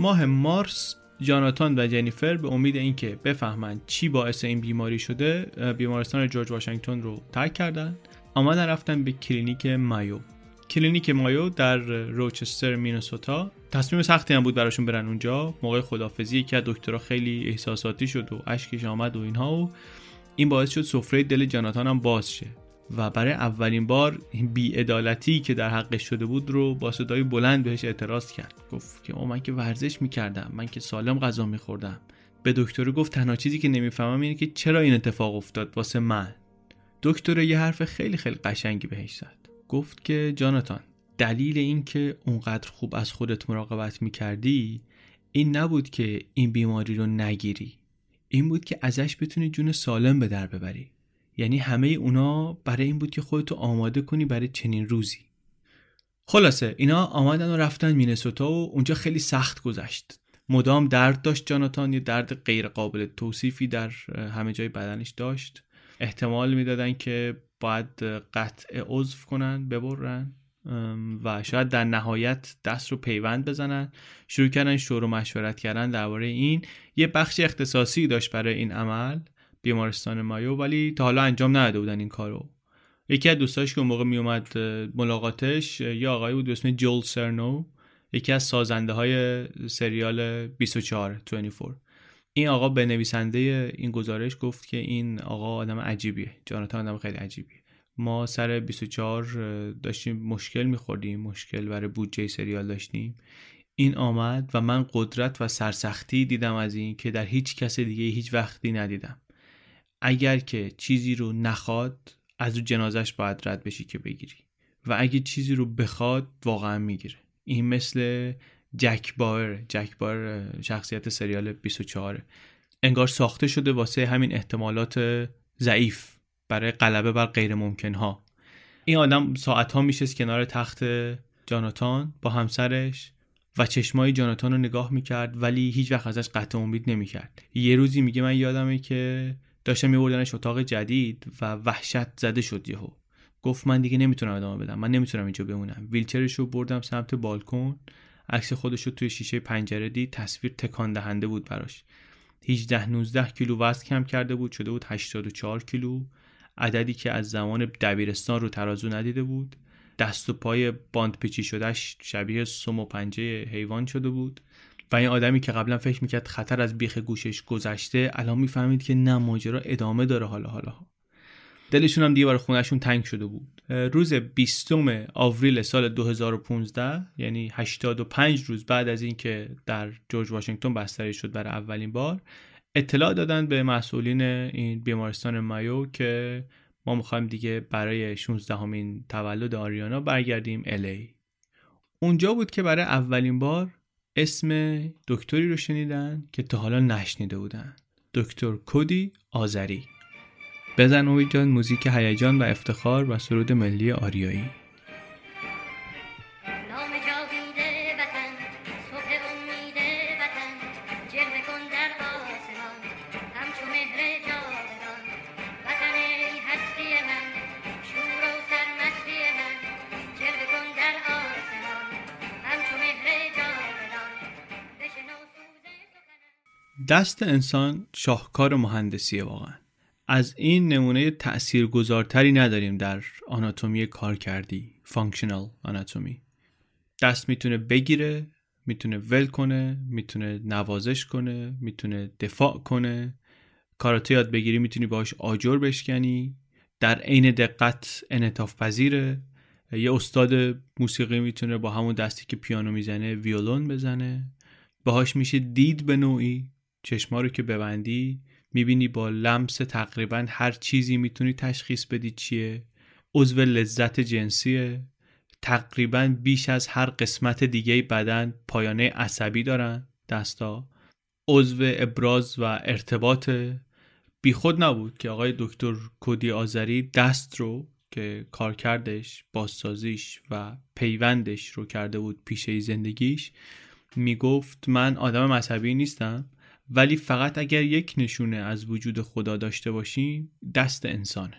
ماه مارس جاناتان و جنیفر به امید اینکه بفهمند چی باعث این بیماری شده بیمارستان جورج واشنگتن رو ترک کردن. آمدن رفتن به کلینیک مایو. کلینیک مایو در روچستر مینسوتا تصمیم سختی هم بود براشون برن اونجا. موقع خدافظی که دکتره خیلی احساساتی شد و اشکش آمد و اینها و این باعث شد سفره دل جاناتان هم باز شه. و برای اولین بار بیعدالتی که در حقش شده بود رو با صدای بلند بهش اعتراض کرد. گفت که من که ورزش می‌کردم من که سالم غذا میخوردم. به دکتر گفت تنها چیزی که نمی‌فهمم اینه که چرا این اتفاق افتاد واسه من؟ دکتر یه حرف خیلی خیلی قشنگی بهش زد. گفت که جاناتان دلیل این که اونقدر خوب از خودت مراقبت می‌کردی این نبود که این بیماری رو نگیری. این بود که ازش بتونی جون سالم به در ببری. یعنی همه اونا برای این بود که خودتو آماده کنی برای چنین روزی. خلاصه اینا آمدن و رفتن مینسوتا و اونجا خیلی سخت گذشت. مدام درد داشت جاناتان یه درد غیر قابل توصیفی در همه جای بدنش داشت. احتمال می‌دادن که باید قطع عضو کنن ببرن و شاید در نهایت دست رو پیوند بزنن. شروع کردن شور و مشورت کردن درباره این. یه بخش اختصاصی داشت برای این عمل بیمارستان مایو ولی تا حالا انجام نداده بودن این کارو. یکی از دوستاش که اون موقع میومد ملاقاتش یه آقایی بود به اسم جول سرنو. یکی از سازنده های سریال 24 24 این آقا به نویسنده این گزارش گفت که این آقا آدم عجیبیه. جاناتان آدم خیلی عجیبیه. ما سر 24 داشتیم مشکل میخوردیم مشکل برای بودجه سریال داشتیم. این آمد و من قدرت و سرسختی دیدم از این که در هیچ کس دیگه هیچ وقتی ندیدم. اگر که چیزی رو نخواد از او جنازش باید رد بشی که بگیری. و اگه چیزی رو بخواد واقعا می‌گیره. این مثل جک بایر جک بایر شخصیت سریال 24 انگار ساخته شده واسه همین احتمالات ضعیف برای غلبه بر غیر ممکن ها این آدم ساعت ها میشه کنار تخت جاناتان با همسرش و چشمای جاناتان رو نگاه می‌کرد ولی هیچ وقت ازش قطع امید نمی‌کرد. یه روزی میگه من یادمه که داشتم میبردنش اتاق جدید و وحشت زده شد یهو. گفت من دیگه نمی‌تونم ادامه بدم من نمی‌تونم اینجا بمونم. ویلچرش رو بردم سمت بالکن. عکس خودش رو توی شیشه پنجره دید تصویر تکان دهنده بود براش. 18 19 کیلو وزن کم کرده بود شده بود 84 کیلو. عددی که از زمان دبیرستان رو ترازو ندیده بود. دست و پای باند پیچی شدهش شبیه سم و پنجه حیوان شده بود. و این آدمی که قبلا فکر می‌کرد خطر از بیخ گوشش گذشته الان می‌فهمید که نه ماجرا ادامه داره حالا حالا. دلشون هم دیگه برای خونهشون تنگ شده بود. روز 20 آوریل سال 2015 یعنی 85 روز بعد از اینکه در جورج واشنگتن بستری شد برای اولین بار اطلاع دادن به مسئولین این بیمارستان مایو که ما می‌خوایم دیگه برای 16 همین تولد آریانا برگردیم الی اونجا بود که برای اولین بار اسم دکتری رو شنیدن که تا حالا نشنیده بودن. دکتر کودی آذری. بزن اوی جان موزیک هیجان و افتخار و سرود ملی آریایی. دست انسان شاهکار مهندسی واقعا. از این نمونه گذارتری نداریم در آناتومی کار کردی functional anatomy دست می‌تونه بگیره می‌تونه ول کنه می‌تونه نوازش کنه می‌تونه دفاع کنه. کاراته یاد بگیری می‌تونی باش آجر بشکنی. در عین دقت انعطاف پذیره. یه استاد موسیقی می‌تونه با همون دستی که پیانو می‌زنه ویولون بزنه. باهاش میشه دید به نوعی. چشما رو که ببندی می‌بینی با لمس تقریبا هر چیزی می‌تونی تشخیص بدی چیه. عضو لذت جنسیه. تقریبا بیش از هر قسمت دیگه بدن پایانه عصبی دارن دستا. عضو ابراز و ارتباط بیخود نبود که آقای دکتر کودی آذری دست رو که کارکردش بازسازیش و پیوندش رو کرده بود پیشه زندگیش می‌گفت من آدم مذهبی نیستم. ولی فقط اگر یک نشونه از وجود خدا داشته باشیم دست انسانه.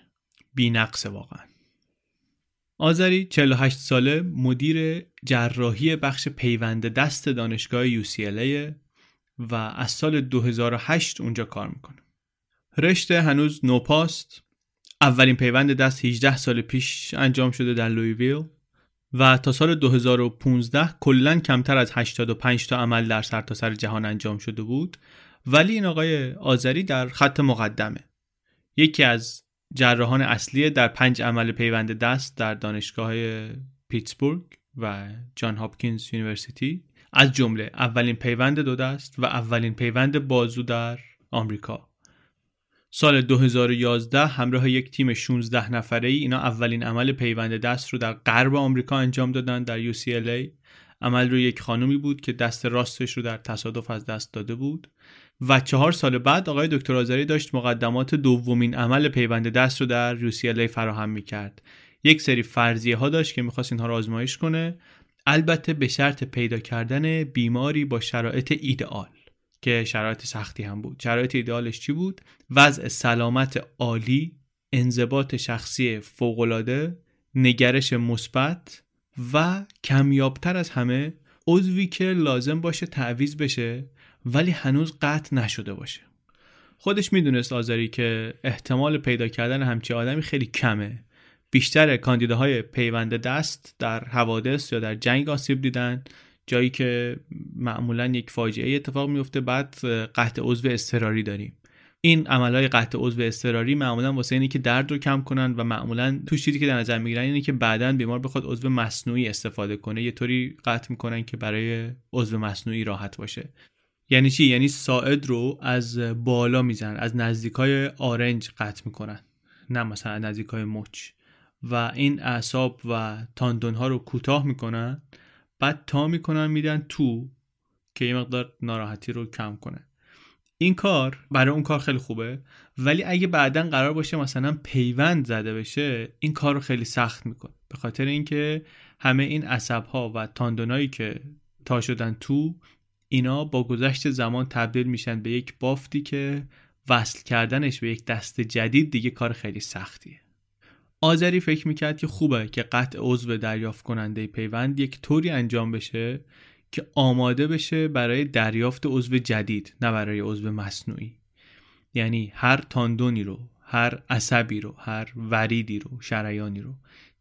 بی نقص واقعا. آذری 48 ساله مدیر جراحی بخش پیوند دست دانشگاه UCLA و از سال 2008 اونجا کار می‌کنه. رشته هنوز نوپاست اولین پیوند دست 18 سال پیش انجام شده در لویویل و تا سال 2015 کلا کمتر از 85 تا عمل در سرتاسر سر جهان انجام شده بود. ولی این آقای آذری در خط مقدمه. یکی از جراحان اصلی در پنج عمل پیوند دست در دانشگاه پیتسبورگ و Johns Hopkins University. از جمله اولین پیوند دو دست و اولین پیوند بازو در آمریکا. سال 2011 همراه یک تیم 16 نفره ای اینا اولین عمل پیوند دست رو در غرب آمریکا انجام دادن در UCLA عمل رو یک خانومی بود که دست راستش رو در تصادف از دست داده بود. و چهار سال بعد آقای دکتر آذری داشت مقدمات دومین عمل پیوند دست رو در یوسیلی فراهم می‌کرد. یک سری فرضیه ها داشت که می‌خواست اینها رو آزمایش کنه. البته به شرط پیدا کردن بیماری با شرایط ایدئال. که شرایط سختی هم بود. شرایط ایدئالش چی بود؟ وضع سلامت عالی انضباط شخصی فوقالعاده نگرش مثبت و کمیابتر از همه عضوی که لازم باشه تعویز بشه ولی هنوز قطع نشده باشه. خودش می‌دونست آذری که احتمال پیدا کردن همچی آدمی خیلی کمه. بیشتر کاندیداهای پیوند دست در حوادث یا در جنگ آسیب دیدن. جایی که معمولا یک فاجعه اتفاق میفته بعد قطع عضو اضطراری داریم. این عملهای قطع عضو اضطراری معمولا واسه اینه که درد رو کم کنن و معمولا تو چیزی که در نظر می‌گیرن اینه که بعدا بیمار بخواد عضو مصنوعی استفاده کنه. یه طوری قطع می‌کنن که برای عضو مصنوعی راحت باشه. یعنی چی؟ یعنی ساعد رو از بالا می‌زنن از نزدیکای آرنج قطع می‌کنن. نه مثلا نزدیک های مچ. و این اعصاب و تاندون ها رو کوتاه می‌کنن بعد تا می‌کنن میدن تو که یه مقدار ناراحتی رو کم کنه. این کار برای اون کار خیلی خوبه ولی اگه بعدا قرار باشه مثلا پیوند زده بشه این کار رو خیلی سخت می‌کنه. به خاطر اینکه همه این عصب ها و تاندونایی که تا شدن تو اینا با گذشت زمان تبدیل میشن به یک بافتی که وصل کردنش به یک دست جدید دیگه کار خیلی سختیه. آذری فکر می‌کرد که خوبه که قطع عضو دریافت کننده پیوند یک طوری انجام بشه که آماده بشه برای دریافت عضو جدید نه برای عضو مصنوعی. یعنی هر تاندونی رو هر عصبی رو هر وریدی رو شریانی رو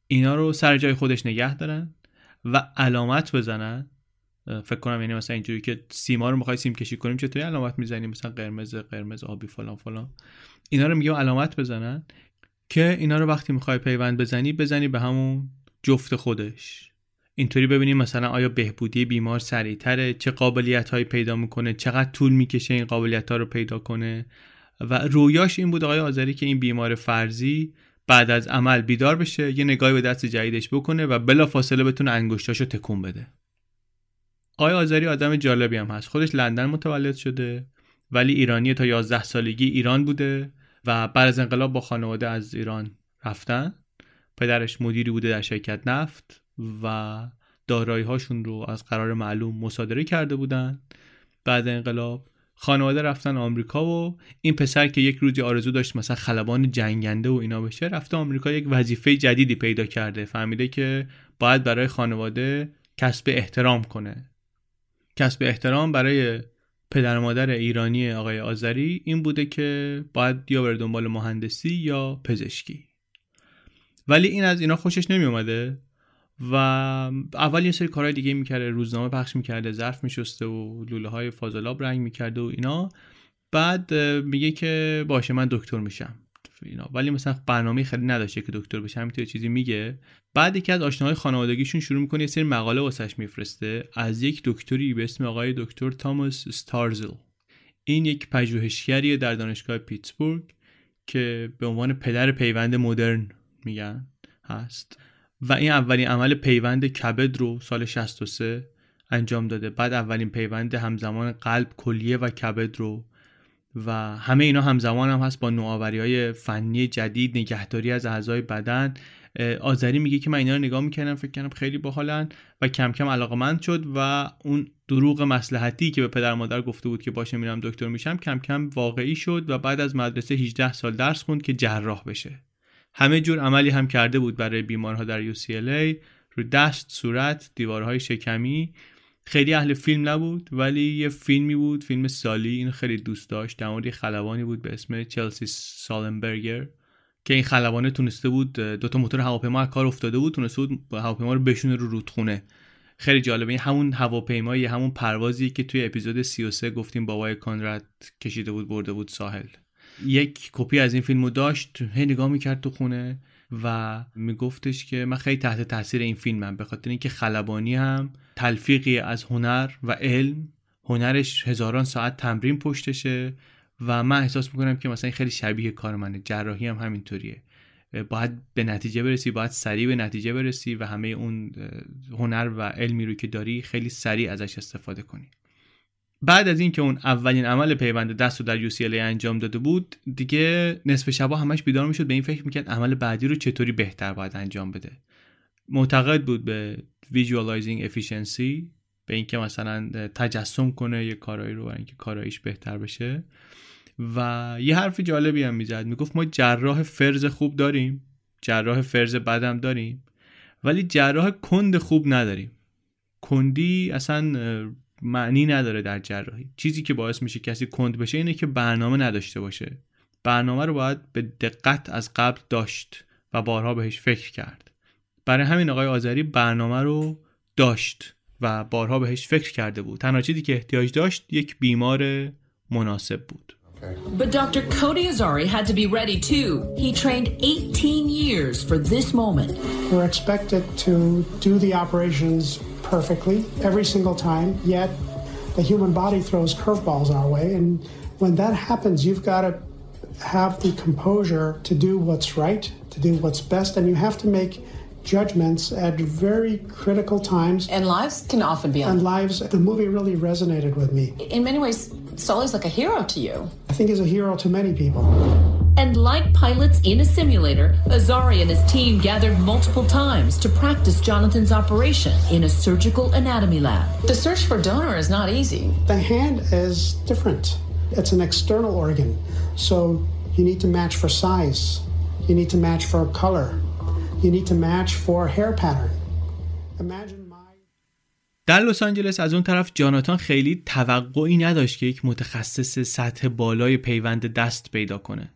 اینا رو سر جای خودش نگه دارن و علامت بزنن. فکر کنم یعنی مثلا اینجوری که سیما رو می‌خوای سیم کشی کنیم چطوری علامت می‌زنیم مثلا قرمز قرمز آبی فلان فلان. اینا رو میگم علامت بزنن که اینا رو وقتی می‌خوای پیوند بزنی بزنی به همون جفت خودش. اینطوری ببینیم مثلا آیا بهبودی بیمار سریعتره چه قابلیت هایی پیدا می‌کنه چقدر طول می‌کشه این قابلیت ها رو پیدا کنه. و رویاش این بود آقای آذری که این بیمار فرضی بعد از عمل بیدار بشه یه نگاهی به دست جدیدش بکنه و بلا فاصله بتونه انگشتاشو تکون بده. آقای آذری آدم جالبی هم هست. خودش لندن متولد شده ولی ایرانی تا 11 سالگی ایران بوده. و بعد از انقلاب با خانواده از ایران رفتن. پدرش مدیری بوده در شرکت نفت و دارایی هاشون رو از قرار معلوم مصادره کرده بودن. بعد انقلاب خانواده رفتن آمریکا و این پسر که یک روزی آرزو داشت مثلا خلبان جنگنده و اینا بشه رفته آمریکا یک وظیفه جدیدی پیدا کرده. فهمیده که باید برای خانواده کسب احترام کنه. کسب احترام برای پدر مادر ایرانی آقای آذری این بوده که باید یا بر دنبال مهندسی یا پزشکی. ولی این از اینا خوشش نمی اومده و اول یه سری کارهای دیگه می‌کرده روزنامه پخش می‌کرده ظرف میشسته و لوله های فاضلاب رنگ می‌کرده و اینا. بعد میگه که باشه من دکتر میشم. اینا. ولی مثلا برنامه خیلی نداشته که دکتر بشه همینطور چیزی میگه. بعد یکی از آشناهای خانوادگیشون شروع می‌کنه یه سری مقاله واسش میفرسته. از یک دکتری به اسم آقای دکتر تاماس ستارزل. این یک پژوهشگریه در دانشگاه پیتسبورگ که به عنوان پدر پیوند مدرن میگن هست. و این اولین عمل پیوند کبد رو سال 63 انجام داده. بعد اولین پیوند همزمان قلب کلیه و کبد رو و همه اینا همزمان هم هست با نوآوری های فنی جدید نگهداری از اعضای بدن. آذری میگه که من اینا رو نگاه می‌کردم فکر کردم خیلی باحالن و کم کم علاقمند شد و اون دروغ مسلحتی که به پدر مادر گفته بود که باشه میرم دکتر میشم کم کم واقعی شد و بعد از مدرسه 18 سال درس خوند که جراح بشه. همه جور عملی هم کرده بود برای بیمارها در UCLA رو دست صورت دیوارهای شکمی. خیلی اهل فیلم نبود ولی یه فیلمی بود فیلم سالی این خیلی دوست داشت. در مورد خلبانی بود به اسم چلسی سالنبرگر که این خلبانه تونسته بود دو تا موتور هواپیما کار افتاده بود تونسته بود هواپیما رو بشونه رو رودخونه. خیلی جالبه. این همون هواپیمایی همون پروازی که توی اپیزود 33 گفتیم بابای کانراد کشیده بود برده بود ساحل. یک کپی از این فیلمو داشت هی نگاه می‌کرد تو خونه. و میگفتش که من خیلی تحت تاثیر این فیلمم به خاطر اینکه خلبانی هم تلفیقی از هنر و علم هنرش هزاران ساعت تمرین پشتشه و من احساس می‌کنم که مثلا خیلی شبیه کار منه. جراحی هم همینطوریه. باید به نتیجه برسی باید سریع به نتیجه برسی و همه اون هنر و علمی رو که داری خیلی سریع ازش استفاده کنی. بعد از اینکه اون اولین عمل پیوند دست رو در UCLA انجام داده بود دیگه نصف شبا همش بیدار می‌شد. به این فکر می‌کرد عمل بعدی رو چطوری بهتر باید انجام بده. معتقد بود به visualizing efficiency به اینکه مثلا تجسم کنه یه کارایی رو اینکه کاراییش بهتر بشه. و یه حرف جالبی هم می‌زد. می‌گفت ما جراح فرز خوب داریم جراح فرز بدم داریم ولی جراح کند خوب نداریم. کندی اصلا معنی نداره در جراحی چیزی که باعث میشه کسی کند بشه اینه که برنامه نداشته باشه برنامه رو باید به دقت از قبل داشت و بارها بهش فکر کرد برای همین آقای آذری برنامه رو داشت و بارها بهش فکر کرده بود تنها چیزی که احتیاج داشت یک بیمار مناسب بود But Dr. Cody Azari had to be ready too. He trained 18 years for this moment. We're expected to do the operations perfectly every single time, yet the human body throws curveballs our way. And when that happens, you've got to have the composure to do what's right, to do what's best, and you have to make judgments at very critical times. And lives can often be And on. lives, the movie really resonated with me. In many ways, Sully's like a hero to you. I think he's a hero to many people. And like pilots in a simulator, Azari and his team gathered multiple times to practice Jonathan's operation in a surgical anatomy lab. The search for donor is not easy. The hand is different. It's an external organ. So you need to match for size. You need to match for color. You need to match for hair pattern. Imagine my در لس آنجلس از اون طرف جاناتان خیلی توقعی نداشت که یک متخصص سطح بالای پیوند دست پیدا کنه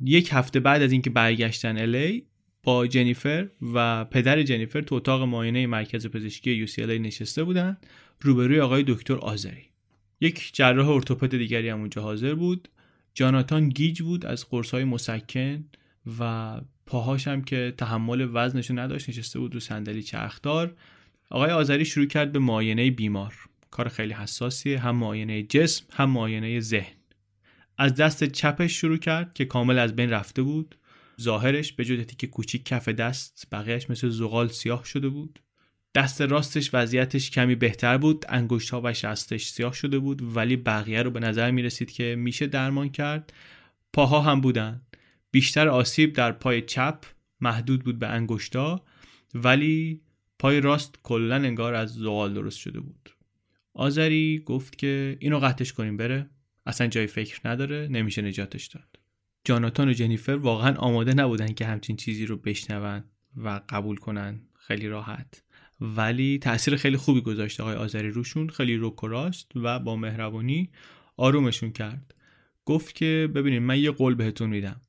یک هفته بعد از اینکه برگشتن الی با جنیفر و پدر جنیفر تو اتاق معاینه مرکز پزشکی UCLA نشسته بودن روبروی آقای دکتر آذری. یک جراح ارتوپد دیگری هم اونجا حاضر بود. جاناتان گیج بود از قرصهای مسکن و پاهاش هم که تحمل وزنشو نداشت نشسته بود رو صندلی چرخدار. آقای آذری شروع کرد به معاینه بیمار. کار خیلی حساسیه هم معاینه جسم هم معاینه ذهن. از دست چپش شروع کرد که کامل از بین رفته بود. ظاهرش به جز که کوچیک کف دست بقیهش مثل زغال سیاه شده بود. دست راستش وضعیتش کمی بهتر بود انگشت ها و شستش سیاه شده بود ولی بقیه رو به نظر می رسید که میشه درمان کرد. پاها هم بودن. بیشتر آسیب در پای چپ محدود بود به انگشتا ولی پای راست کلا انگار از زغال درست شده بود. آذری گفت که اینو قطعش کنیم بره؟ اصلا جای فکر نداره نمیشه نجاتش داد. جاناتان و جنیفر واقعا آماده نبودن که همچین چیزی رو بشنون و قبول کنن. خیلی راحت. ولی تاثیر خیلی خوبی گذاشت آقای آذری روشون. خیلی روک و راست و با مهربانی آرومشون کرد. گفت که ببینید من یه قول بهتون میدم.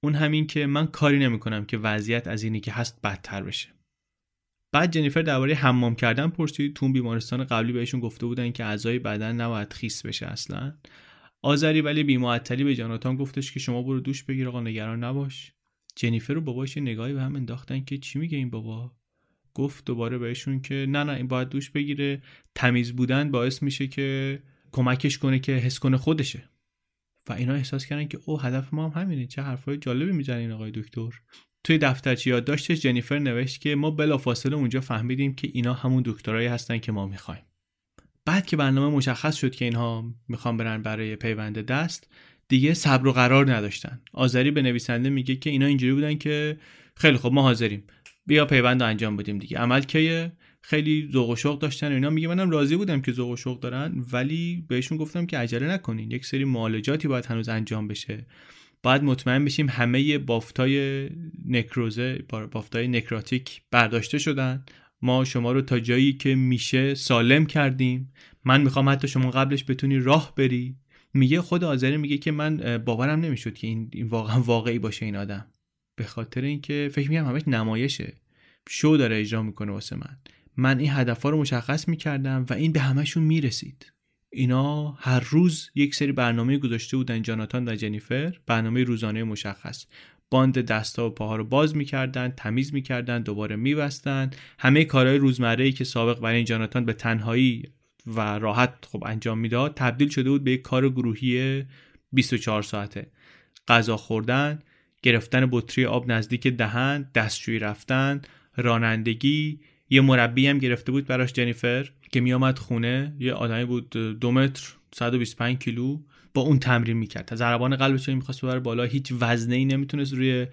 اون همین که من کاری نمی‌کنم که وضعیت از اینی که هست بدتر بشه. بعد جنیفر درباره حمام کردن پرسید. تو بیمارستان قبلی بهشون گفته بودن که اعضای بدن نباید خیس بشه اصلا. آذری ولی بیمعطلی به جاناتان گفتش که شما برو دوش بگیر آقا نگران نباش. جنیفر و باباش یه نگاهی به هم انداختن که چی میگه این بابا؟ گفت دوباره بهشون که نه نه این باید دوش بگیره. تمیز بودن باعث میشه که کمکش کنه که حس کنه خودشه. و اینا احساس کردن که او هدف ما هم همینه. چه حرفای جالبی می‌زنین آقای دکتر. توی دفترچه یادداشتش جنیفر نوشت که ما بلافاصله اونجا فهمیدیم که اینا همون دکترایی هستن که ما می‌خوایم. بعد که برنامه مشخص شد که اینها می‌خوان برن برای پیوند دست دیگه صبر و قرار نداشتن. آذری به نویسنده میگه که اینا اینجوری بودن که خیلی خب ما حاضریم. بیا پیوند انجام بدیم دیگه. عمل که خیلی ذوق و شوق داشتن اینا. میگه منم راضی بودم که ذوق و شوق دارن ولی بهشون گفتم که عجله نکنین. یک سری معالجاتی باید هنوز انجام بشه. باید مطمئن بشیم همه بافتای نکروزه بافتای نکراتیک برداشته شدن. ما شما رو تا جایی که میشه سالم کردیم. من می‌خوام حتی شما قبلش بتونی راه بری. میگه خود آذری میگه که من باورم نمی‌شد که این, واقعا واقعی باشه این آدم. به خاطر اینکه فکر می‌کنم همش نمایشه. شو داره اجرا می‌کنه واسه من. من این هدفها رو مشخص می‌کردم و این به همشون می‌رسید. اینا هر روز یک سری برنامه گذاشته بودن جاناتان و جنیفر. برنامه روزانه مشخص. باند دستا و پاها رو باز می‌کردن تمیز می‌کردن دوباره میبستن. همه کارهای روزمره ای که سابق برای جاناتان به تنهایی و راحت خب انجام می‌داد تبدیل شده بود به یک کار گروهی 24 ساعته. غذا خوردن گرفتن بطری آب نزدیک دهن دستشویی رفتن رانندگی. یه مربی هم گرفته بود براش جنیفر. که میامد خونه یه آدمی بود دو متر 125 کیلو با اون تمرین می‌کرد. ضربان قلبش می‌خواست ببره بالا هیچ وزنه ای نمی‌تونست روی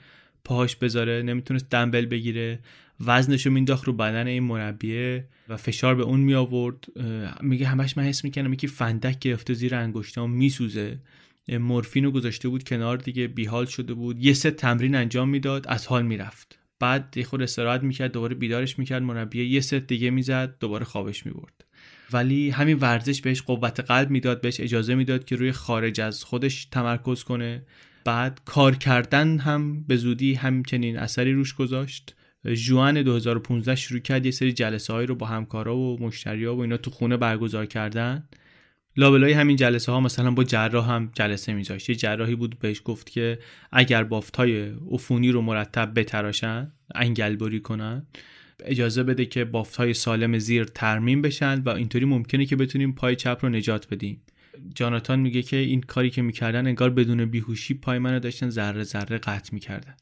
پاهاش بذاره نمی‌تونست دنبل بگیره. وزنشو مینداخت رو بدن این مربیه و فشار به اون می آورد میگه همش من حس می‌کنم که فندک گرفته زیر انگشتام میسوزه. مورفین رو گذاشته بود کنار دیگه بیحال شده بود. یه سه تمرین انجام می‌داد از حال می‌رفت. بعد یه خود استراحت می‌کرد دوباره بیدارش می‌کرد مربیه یه ست دیگه می‌زد دوباره خوابش می‌برد. ولی همین ورزش بهش قوت قلب می‌داد بهش اجازه می‌داد که روی خارج از خودش تمرکز کنه. بعد کار کردن هم به زودی همچنین اثری روش گذاشت. جوان 2015 شروع کرد یه سری جلسه هایی رو با همکارا و مشتریا و اینا تو خونه برگزار کردن. لابلای همین جلسه ها مثلا با جراح هم جلسه میذاشت یه جراحی بود بهش گفت که اگر بافت های عفونی رو مرتب بتراشن انگلبری کنن اجازه بده که بافت های سالم زیر ترمیم بشن و اینطوری ممکنه که بتونیم پای چپ رو نجات بدیم. جاناتان میگه که این کاری که می‌کردن انگار بدون بیهوشی پای منو داشتن ذره ذره قطع می‌کردن.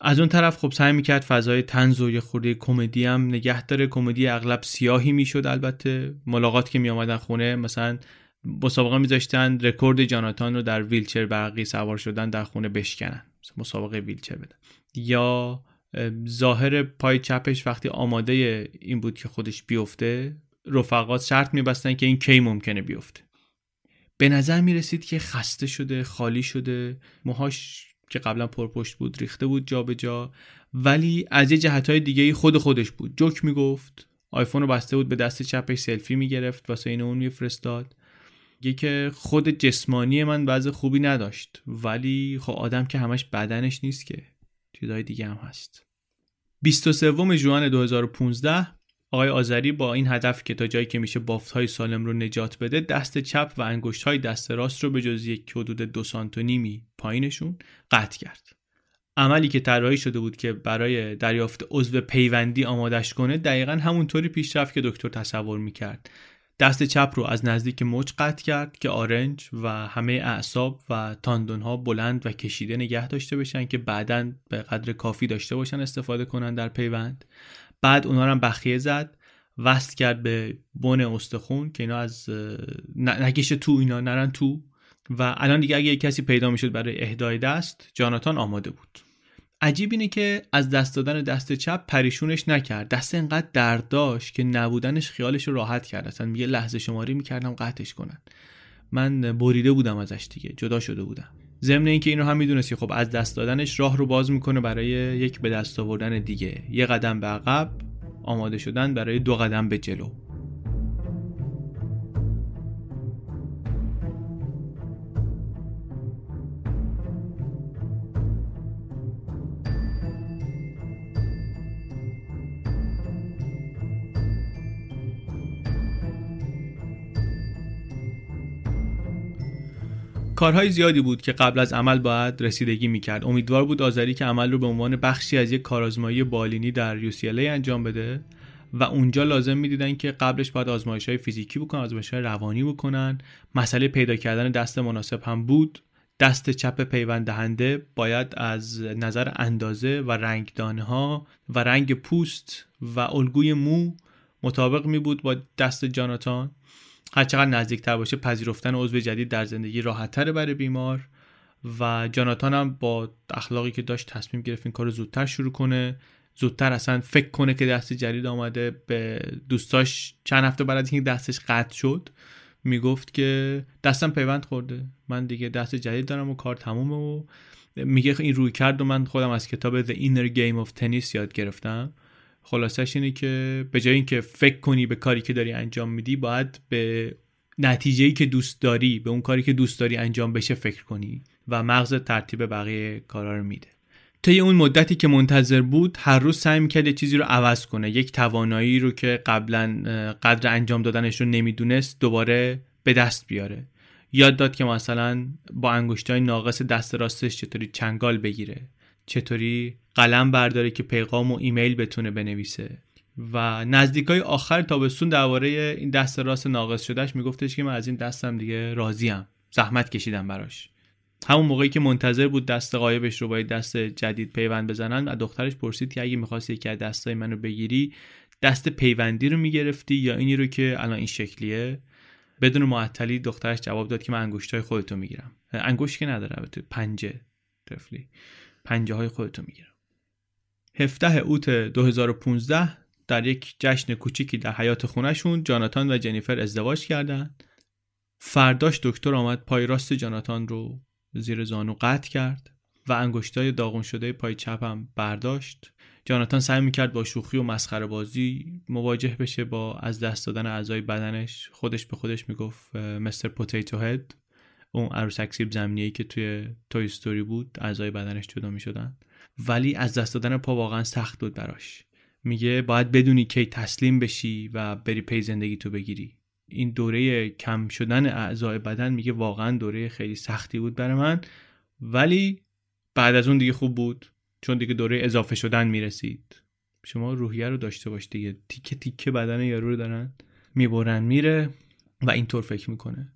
از اون طرف خب سعی می‌کرد فضای تنز و یه خورده کمدی هم نگه داره. کمدی اغلب سیاهی می‌شد البته. ملاقات که میآمدن خونه مثلا مسابقه میذاشتن رکورد جاناتان رو در ویلچر برقی سوار شدن در خونه بشکنن. مسابقه ویلچر بدن. یا ظاهر پای چپش وقتی آماده این بود که خودش بیفته رفقات شرط میبستن که این کی ممکنه بیفته. به نظر می‌رسید که خسته شده خالی شده. موهاش که قبلا پرپشت بود ریخته بود جابجا جا ولی از یه جهت های دیگه خود خودش بود. جوک می‌گفت آیفون رو بسته بود به دست چپش سلفی می‌گرفت واسه این اون میفرستاد. که خود جسمانی من وضع خوبی نداشت ولی خب آدم که همش بدنش نیست که. چیزهای دیگه هم هست. 23 جوان 2015 آقای آذری با این هدف که تا جایی که میشه بافت های سالم رو نجات بده دست چپ و انگشت های دست راست رو به جز یک حدود دو سانت و نیمی پایینشون قطع کرد. عملی که طراحی شده بود که برای دریافت عضو پیوندی آمادش کنه دقیقا همونطوری پیش رفت که دکتر تصور می‌کرد. دست چپ رو از نزدیک مچ قطع کرد که آرنج و همه اعصاب و تاندون ها بلند و کشیده نگه داشته بشن که بعدا به قدر کافی داشته باشن استفاده کنن در پیوند. بعد اونا هم بخیه زد وصل کرد به بن استخون که اینا از نگشه تو اینا نرن تو. و الان دیگه اگه کسی پیدا می‌شد برای اهدای دست جاناتان آماده بود. عجیب اینه که از دست دادن دست چپ پریشونش نکرد. دست انقدر درد داشت که نبودنش خیالش رو راحت کرد. اصلا یه لحظه شماری می‌کردم قطعش کنن. من بریده بودم ازش دیگه. جدا شده بودم. ضمن اینکه اینو هم می‌دونست که خب از دست دادنش راه رو باز می‌کنه برای یک به دست آوردن دیگه. یه قدم به عقب آماده شدن برای دو قدم به جلو. کارهای زیادی بود که قبل از عمل باید رسیدگی می‌کرد. امیدوار بود آذری که عمل رو به عنوان بخشی از یک کارآزمایی بالینی در UCLA انجام بده و اونجا لازم می‌دیدن که قبلش باید آزمایش های فیزیکی بکنن آزمایش های روانی بکنن. مسئله پیدا کردن دست مناسب هم بود. دست چپ پیوند دهنده باید از نظر اندازه و رنگدانه ها و رنگ پوست و الگوی مو مطابق می بود با دست جاناتان. هرچقدر نزدیکتر باشه پذیرفتن عضو جدید در زندگی راحتتر برای بیمار. و جاناتان هم با اخلاقی که داشت تصمیم گرفت این کار زودتر شروع کنه. زودتر اصلا فکر کنه که دست جدید آمده. به دوستاش چند هفته بعد از اینکه دستش قطع شد می‌گفت که دستم پیوند خورده. من دیگه دست جدید دارم و کار تمومه و میگه این روی کرد و من خودم از کتاب The Inner Game of Tennis یاد گرفتم. خلاصش اینه که به جای اینکه فکر کنی به کاری که داری انجام میدی باید به نتیجه‌ای که دوست داری به اون کاری که دوست داری انجام بشه فکر کنی و مغز ترتیب بقیه کارا رو میده. طی اون مدتی که منتظر بود هر روز سعی می‌کرد چیزی رو عوض کنه. یک توانایی رو که قبلا قدر انجام دادنش رو نمی‌دونست دوباره به دست بیاره. یاد داد که مثلا با انگشتای ناقص دست راستش چطوری چنگال بگیره. چطوری قلم برداره که پیغام و ایمیل بتونه بنویسه. و نزدیکای آخر تابستون درباره این دست راست ناقص شدهش میگفتش که من از این دستم دیگه راضیم. زحمت کشیدم براش. همون موقعی که منتظر بود دست قایبش رو با دست جدید پیوند بزنن و دخترش پرسید که اگه می‌خواستی یکی از دستای منو بگیری دست پیوندی رو می‌گرفتی یا اینی رو که الان این شکلیه؟ بدون معطلی دخترش جواب داد که من انگشتای خودتو می‌گیرم. انگشت که نداره پنجه طفلی. پنجه های خودتو می‌گیرم 17 اوت 2015 در یک جشن کوچیکی در حیات خونشون جاناتان و جنیفر ازدواج کردند. فرداش دکتر آمد پای راست جاناتان رو زیر زانو قطع کرد و انگشتای داغون شده پای چپم برداشت. جاناتان سعی می‌کرد با شوخی و مسخره بازی مواجه بشه با از دست دادن اعضای بدنش خودش به خودش می‌گفت مستر پوتیتو هد اون عروسک سیب زمینی که توی توی استوری بود اعضای بدنش جدا می‌شدن. ولی از دست دادن پا واقعا سخت بود براش. میگه باید بدونی کی تسلیم بشی و بری پی زندگی تو بگیری. این دوره کم شدن اعضای بدن میگه واقعا دوره خیلی سختی بود برای من. ولی بعد از اون دیگه خوب بود چون دیگه دوره اضافه شدن می‌رسید. شما روحیه رو داشته باش دیگه. تیکه تیکه بدن یارو رو دارن. می‌برن میره و اینطور فکر می‌کنه.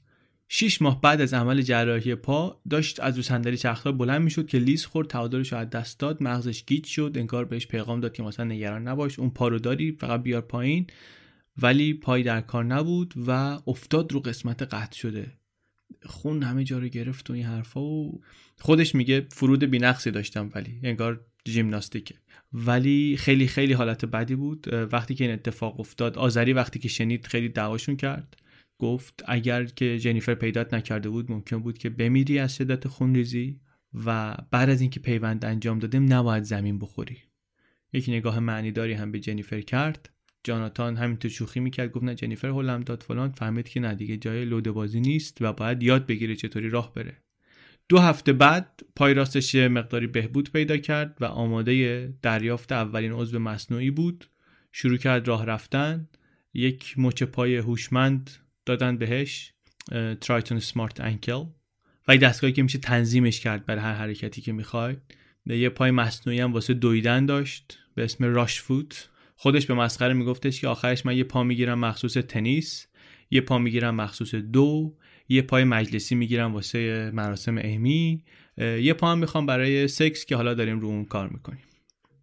شیش ماه بعد از عمل جراحی پا داشت از رو صندلی چرخدار بلند می‌شد که لیز خورد تعادلش از دست داد مغزش گیج شد انگار بهش پیغام داد که مثلا نگران نباش اون پا رو داری فقط بیار پایین. ولی پای در کار نبود و افتاد رو قسمت قطع شده. خون همه جا رو گرفت و این حرفا و خودش میگه فرود بینقصی داشتم ولی انگار ژیمناستیکه ولی خیلی خیلی حالت بدی بود. وقتی که این اتفاق افتاد آذری وقتی که شنید خیلی دعواشون کرد. گفت اگر که جنیفر پیدات نکرده بود ممکن بود که بمیری از شدت خونریزی و بعد از اینکه پیوند انجام دادیم نباید زمین بخوری. یک نگاه معنیداری هم به جنیفر کرد. جاناتان همینطور شوخی می‌کرد گفت نه جنیفر هلم داد فلان. فهمید که نه دیگه جای لوده بازی نیست و باید یاد بگیره چطوری راه بره. دو هفته بعد پای راستش مقداری بهبود پیدا کرد و آماده دریافت اولین عضو مصنوعی بود. شروع کرد راه رفتن. یک مچ پای هوشمند دادن بهش ترایتون سمارت انکل و این دستگاهی که میشه تنظیمش کرد برای هر حرکتی که می‌خوای یه پای مصنوعی هم واسه دویدن داشت به اسم راش فوت خودش به مسخره میگفتش که آخرش من یه پا می‌گیرم مخصوص تنیس یه پا می‌گیرم مخصوص دو یه پای مجلسی می‌گیرم واسه مراسم اهمی یه پا هم می‌خوام برای سکس که حالا داریم رو اون کار می‌کنیم.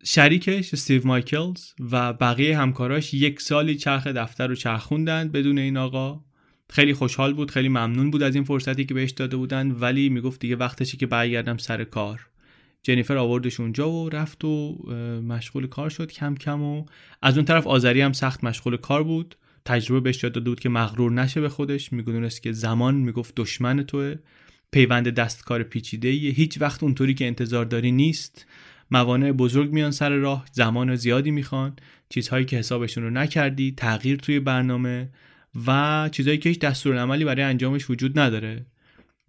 شریکش استیو مایکلز و بقیه همکاراش یک سالی چرخ دفتر رو چرخوندن بدون این آقا. خیلی خوشحال بود خیلی ممنون بود از این فرصتی که بهش داده بودن ولی می‌گفت دیگه وقتشه که برگردم سر کار. جنیفر آوردش اونجا و رفت و مشغول کار شد کم کم و از اون طرف آذری هم سخت مشغول کار بود. تجربه بهش داده بود که مغرور نشه به خودش میگونست که زمان می‌گفت دشمن توه. پیوند دستکار پیچیده هیچ وقت اونطوری که انتظار داری نیست. موانع بزرگ میان سر راه زمان زیادی می‌خوان. چیزهایی که حسابشون رو نکردی تغییر توی برنامه. و چیزهایی که هیچ دستورالعملی برای انجامش وجود نداره.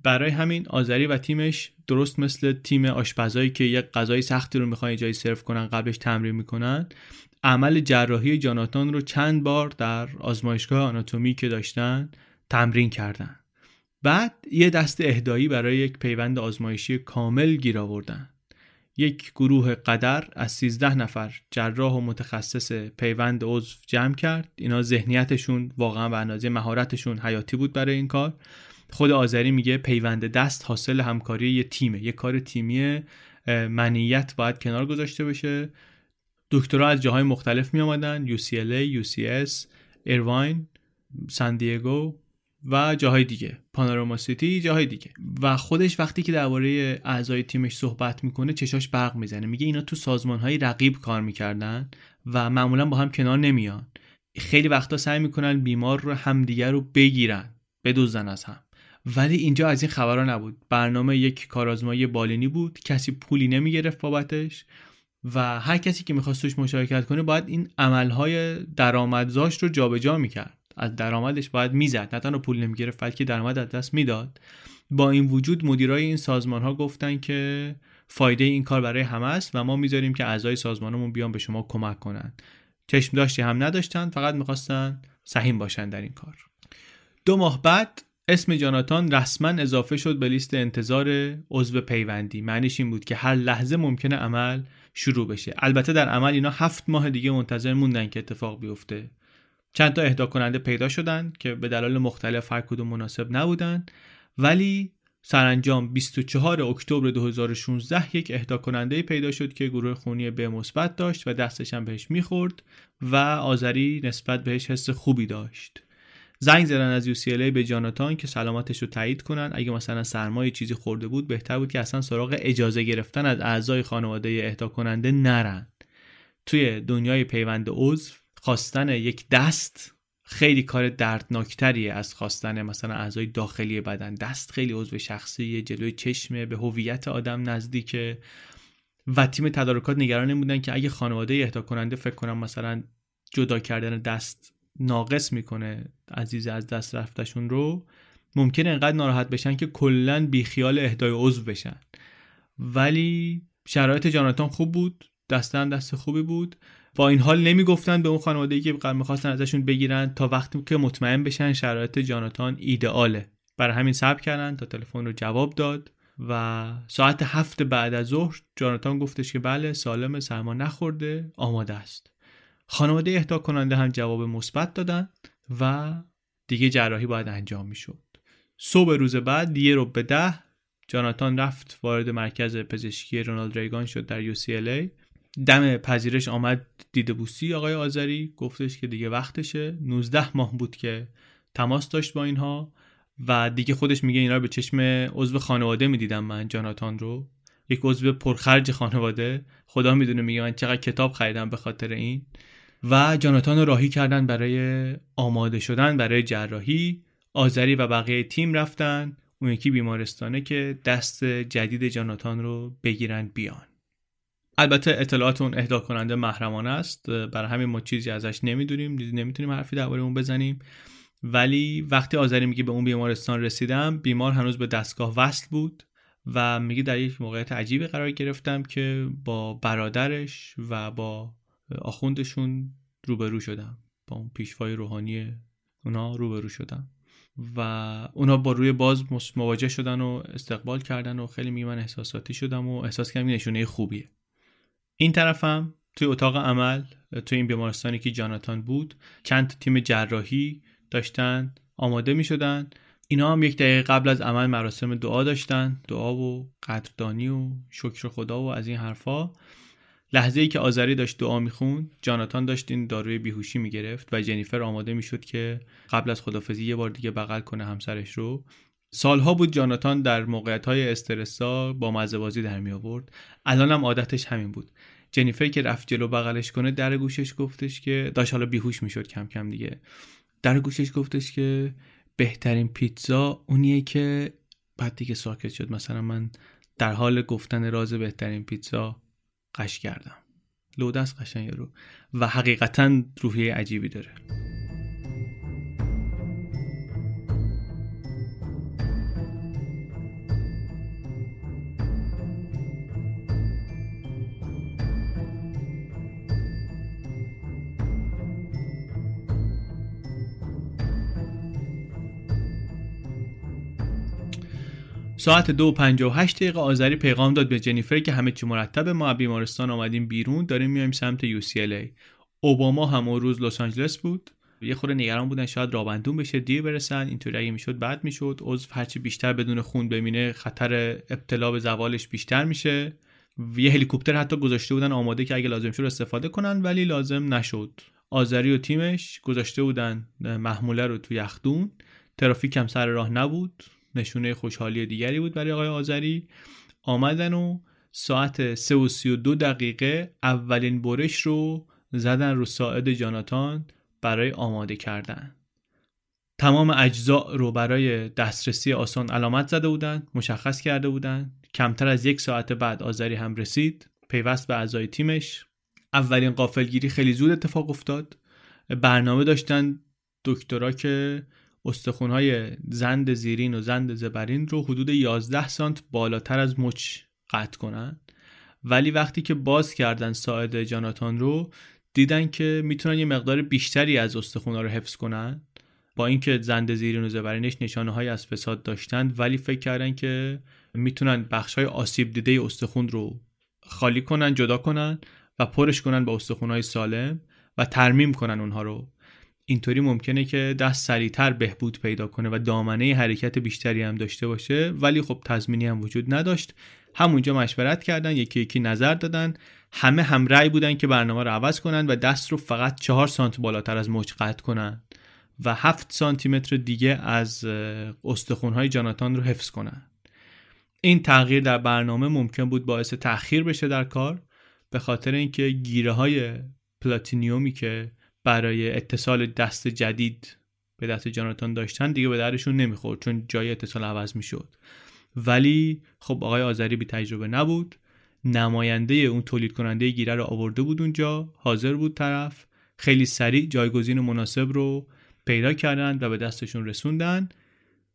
برای همین آذری و تیمش درست مثل تیم آشپزایی که یک غذای سختی رو می‌خوان جایی سرو کنن قبلش تمرین می‌کنن عمل جراحی جاناتان رو چند بار در آزمایشگاه آناتومی که داشتن تمرین کردن. بعد یه دست اهدایی برای یک پیوند آزمایشی کامل گیر آوردن. یک گروه قدر از 13 نفر جراح و متخصص پیوند عضو جمع کرد. اینا ذهنیتشون واقعا به اندازه مهارتشون حیاتی بود برای این کار. خود آذری میگه پیوند دست حاصل همکاری یه تیمه. یه کار تیمی منیت باید کنار گذاشته بشه. دکترها از جاهای مختلف می آمدن UCLA, UCS, ایرواین، سان دیگو. و جاهای دیگه. پانوراما سیتی جاهای دیگه. و خودش وقتی که درباره اعضای تیمش صحبت می‌کنه چشاش برق می‌زنه. میگه اینا تو سازمان های رقیب کار می‌کردن و معمولا با هم کنار نمیان. خیلی وقتا سعی می‌کنن بیمار رو همدیگر رو بگیرن بدوزن از هم. ولی اینجا از این خبرها نبود. برنامه یک کارآزمایی بالینی بود. کسی پولی نمی‌گرفت بابتش و هر کسی که می‌خواست توش مشارکت کنه باید این عملهای درآمدزاش رو جابجا می‌کرد. از درآمدش باید می‌زد. نه تنها پول نمی‌گرفت بلکه درآمد از دست می‌داد. با این وجود مدیرای این سازمان ها گفتن که فایده این کار برای همه است و ما می‌ذاریم که اعضای سازمانمون بیان به شما کمک کنن. چشم داشتی هم نداشتن فقط می‌خواستن سهیم باشن در این کار. دو ماه بعد اسم جاناتان رسما اضافه شد به لیست انتظار عضو پیوندی. معنیش این بود که هر لحظه ممکنه عمل شروع بشه. البته در عمل اینا هفت ماه دیگه منتظر موندن که اتفاق بیفته. چند تا اهدا کننده پیدا شدن که به دلایل مختلف هر کدوم مناسب نبودن ولی سرانجام 24 اکتبر 2016 یک اهدا کننده پیدا شد که گروه خونی به مثبت داشت و دستش هم بهش می‌خورد و آذری نسبت بهش حس خوبی داشت. زنگ زدن از UCLA به جاناتان که سلامتش رو تایید کنن. اگه مثلا سرمایه چیزی خورده بود بهتر بود که اصلا سراغ اجازه گرفتن از اعضای خانواده اهدا کننده نرن. توی دنیای پیوند عضو خواستن یک دست خیلی کار دردناکتریه از خواستن مثلا اعضای داخلی بدن. دست خیلی عضو شخصی جلوی چشمه به هویت آدم نزدیکه. و تیم تدارکات نگران بودن که اگه خانواده اهدا کننده فکر کنم مثلا جدا کردن دست ناقص می‌کنه عزیز از دست رفتشون رو ممکنه انقدر ناراحت بشن که کلا بیخیال اهدای عضو بشن. ولی شرایط جاناتان خوب بود دستن دست خوبی بود. با این حال نمی‌گفتن به اون خانواده ای که می‌خواستن ازشون بگیرن تا وقتی که مطمئن بشن شرایط جاناتان ایدئاله. برای همین صبر کردن تا تلفن رو جواب داد و ساعت هفت بعد از ظهر جاناتان گفتش که بله سالم سرما نخورده آماده است. خانواده اهدا کننده هم جواب مثبت دادن و دیگه جراحی باید انجام می‌شد. صبح روز بعد یه رو به ده جاناتان رفت وارد مرکز پزشکی رونالد ریگان شد در UCLA دم پذیرش آمد دیده بوسی آقای آذری گفتش که دیگه وقتشه. 19 ماه بود که تماس داشت با اینها و دیگه خودش میگه اینا رو به چشم عضو خانواده می‌دیدم من جاناتان رو. یک عضو پرخرج خانواده. خدا می‌دونه میگه من چقدر کتاب خریدم به خاطر این. و جاناتان رو راهی کردن برای آماده شدن برای جراحی. آذری و بقیه تیم رفتن. اون یکی بیمارستانه که دست جدید جاناتان رو بگیرن بیان. البته اطلاعات اون اهدا کننده محرمانه است برای همین ما چیزی ازش نمی‌دونیم نمی‌تونیم حرفی درباره اون بزنیم. ولی وقتی آذری میگه به اون بیمارستان رسیدم بیمار هنوز به دستگاه وصل بود و میگه در یک موقعیت عجیبی قرار گرفتم که با برادرش و با آخوندشون روبرو شدم. با اون پیشوای روحانی اونا روبرو شدم. و اونا با روی باز مواجه شدن و استقبال کردن و خیلی میگه من احساساتی شدم و احساس کردم نشونه خوبیه. این طرفم توی اتاق عمل توی این بیمارستانی که جاناتان بود چند تیم جراحی داشتن آماده می شدن اینا هم یک دقیقه قبل از عمل مراسم دعا داشتن. دعا و قدردانی و شکر خدا و از این حرفا. لحظه ای که آذری داشت دعا می‌خوند جاناتان داشت این داروی بیهوشی می‌گرفت و جنیفر آماده می‌شد که قبل از خدافزی یه بار دیگه بغل کنه همسرش رو. سالها بود جاناتان در موقعیت های استرسا با مزه در می آورد الان هم عادتش همین بود. جنیفر که رفت جلو بغلش کنه در گوشش گفتش که داشت حالا بیهوش می‌شد کم کم دیگه. در گوشش گفتش که بهترین پیتزا اونیه که بعد دیگه ساکت شد. مثلا من در حال گفتن راز بهترین پیتزا قش کردم. لودست قشنگ رو و حقیقتا روحیه عجیبی داره. ساعت دو و هشت دقیقه آذری پیغام داد به جنیفر که همه چی مرتبه. ما بیمارستان آمدیم بیرون داریم میایم سمت UCLA اوباما هم اون روز لس آنجلس بود. یه خورده نگران بودن شاید رابندون بشه دیر برسن. اینطوری اگه می‌شد بعد می‌شد. عضو هرچی بیشتر بدون خون ببینه خطر ابتلا به زوالش بیشتر میشه. یه هلیکوپتر حتی گذاشته بودن آماده که اگه لازم شد استفاده کنن ولی لازم نشد. آذری و تیمش گذاشته بودن محموله رو تو یخدون. ترافیک هم سر راه نبود. نشونه خوشحالی دیگری بود برای آقای آذری. آمدن و ساعت 3 و 32 دقیقه اولین برش رو زدن رو ساعد جاناتان برای آماده کردن. تمام اجزا رو برای دسترسی آسان علامت زده بودند مشخص کرده بودند. کمتر از یک ساعت بعد آذری هم رسید. پیوست به اعضای تیمش. اولین قافلگیری خیلی زود اتفاق افتاد. برنامه داشتن دکترا که استخونهای زند زیرین و زند زبرین رو حدود 11 سانت بالاتر از مچ قطع کنن. ولی وقتی که باز کردن ساعد جاناتان رو دیدن که می‌تونن یه مقدار بیشتری از استخونها رو حفظ کنن. با اینکه زند زیرین و زبرینش نشانه های از فساد داشتند ولی فکر کردن که می‌تونن بخش های آسیب دیده استخون رو خالی کنن جدا کنن و پرش کنن با استخون سالم و ترمیم کنن اونها رو. اینطوری ممکنه که دست سریعتر بهبود پیدا کنه و دامنه حرکت بیشتری هم داشته باشه ولی خب تضمینی هم وجود نداشت. همونجا مشورت کردن یکی یکی نظر دادن. همه هم رأی بودن که برنامه رو عوض کنن و دست رو فقط چهار سانت بالاتر از مچ قطع کنن و هفت سانتی متر دیگه از استخونهای جاناتان رو حفظ کنن. این تغییر در برنامه ممکن بود باعث تأخیر بشه در کار به خاطر اینکه گیره های پلاتینیومی که برای اتصال دست جدید به دست جاناتان داشتن دیگه به درشون نمی‌خورد چون جای اتصال عوض می‌شد. ولی خب آقای آذری بی تجربه نبود. نماینده اون تولید کننده گیره رو آورده بود اونجا حاضر بود طرف. خیلی سریع جایگزین مناسب رو پیدا کردن و به دستشون رسوندن.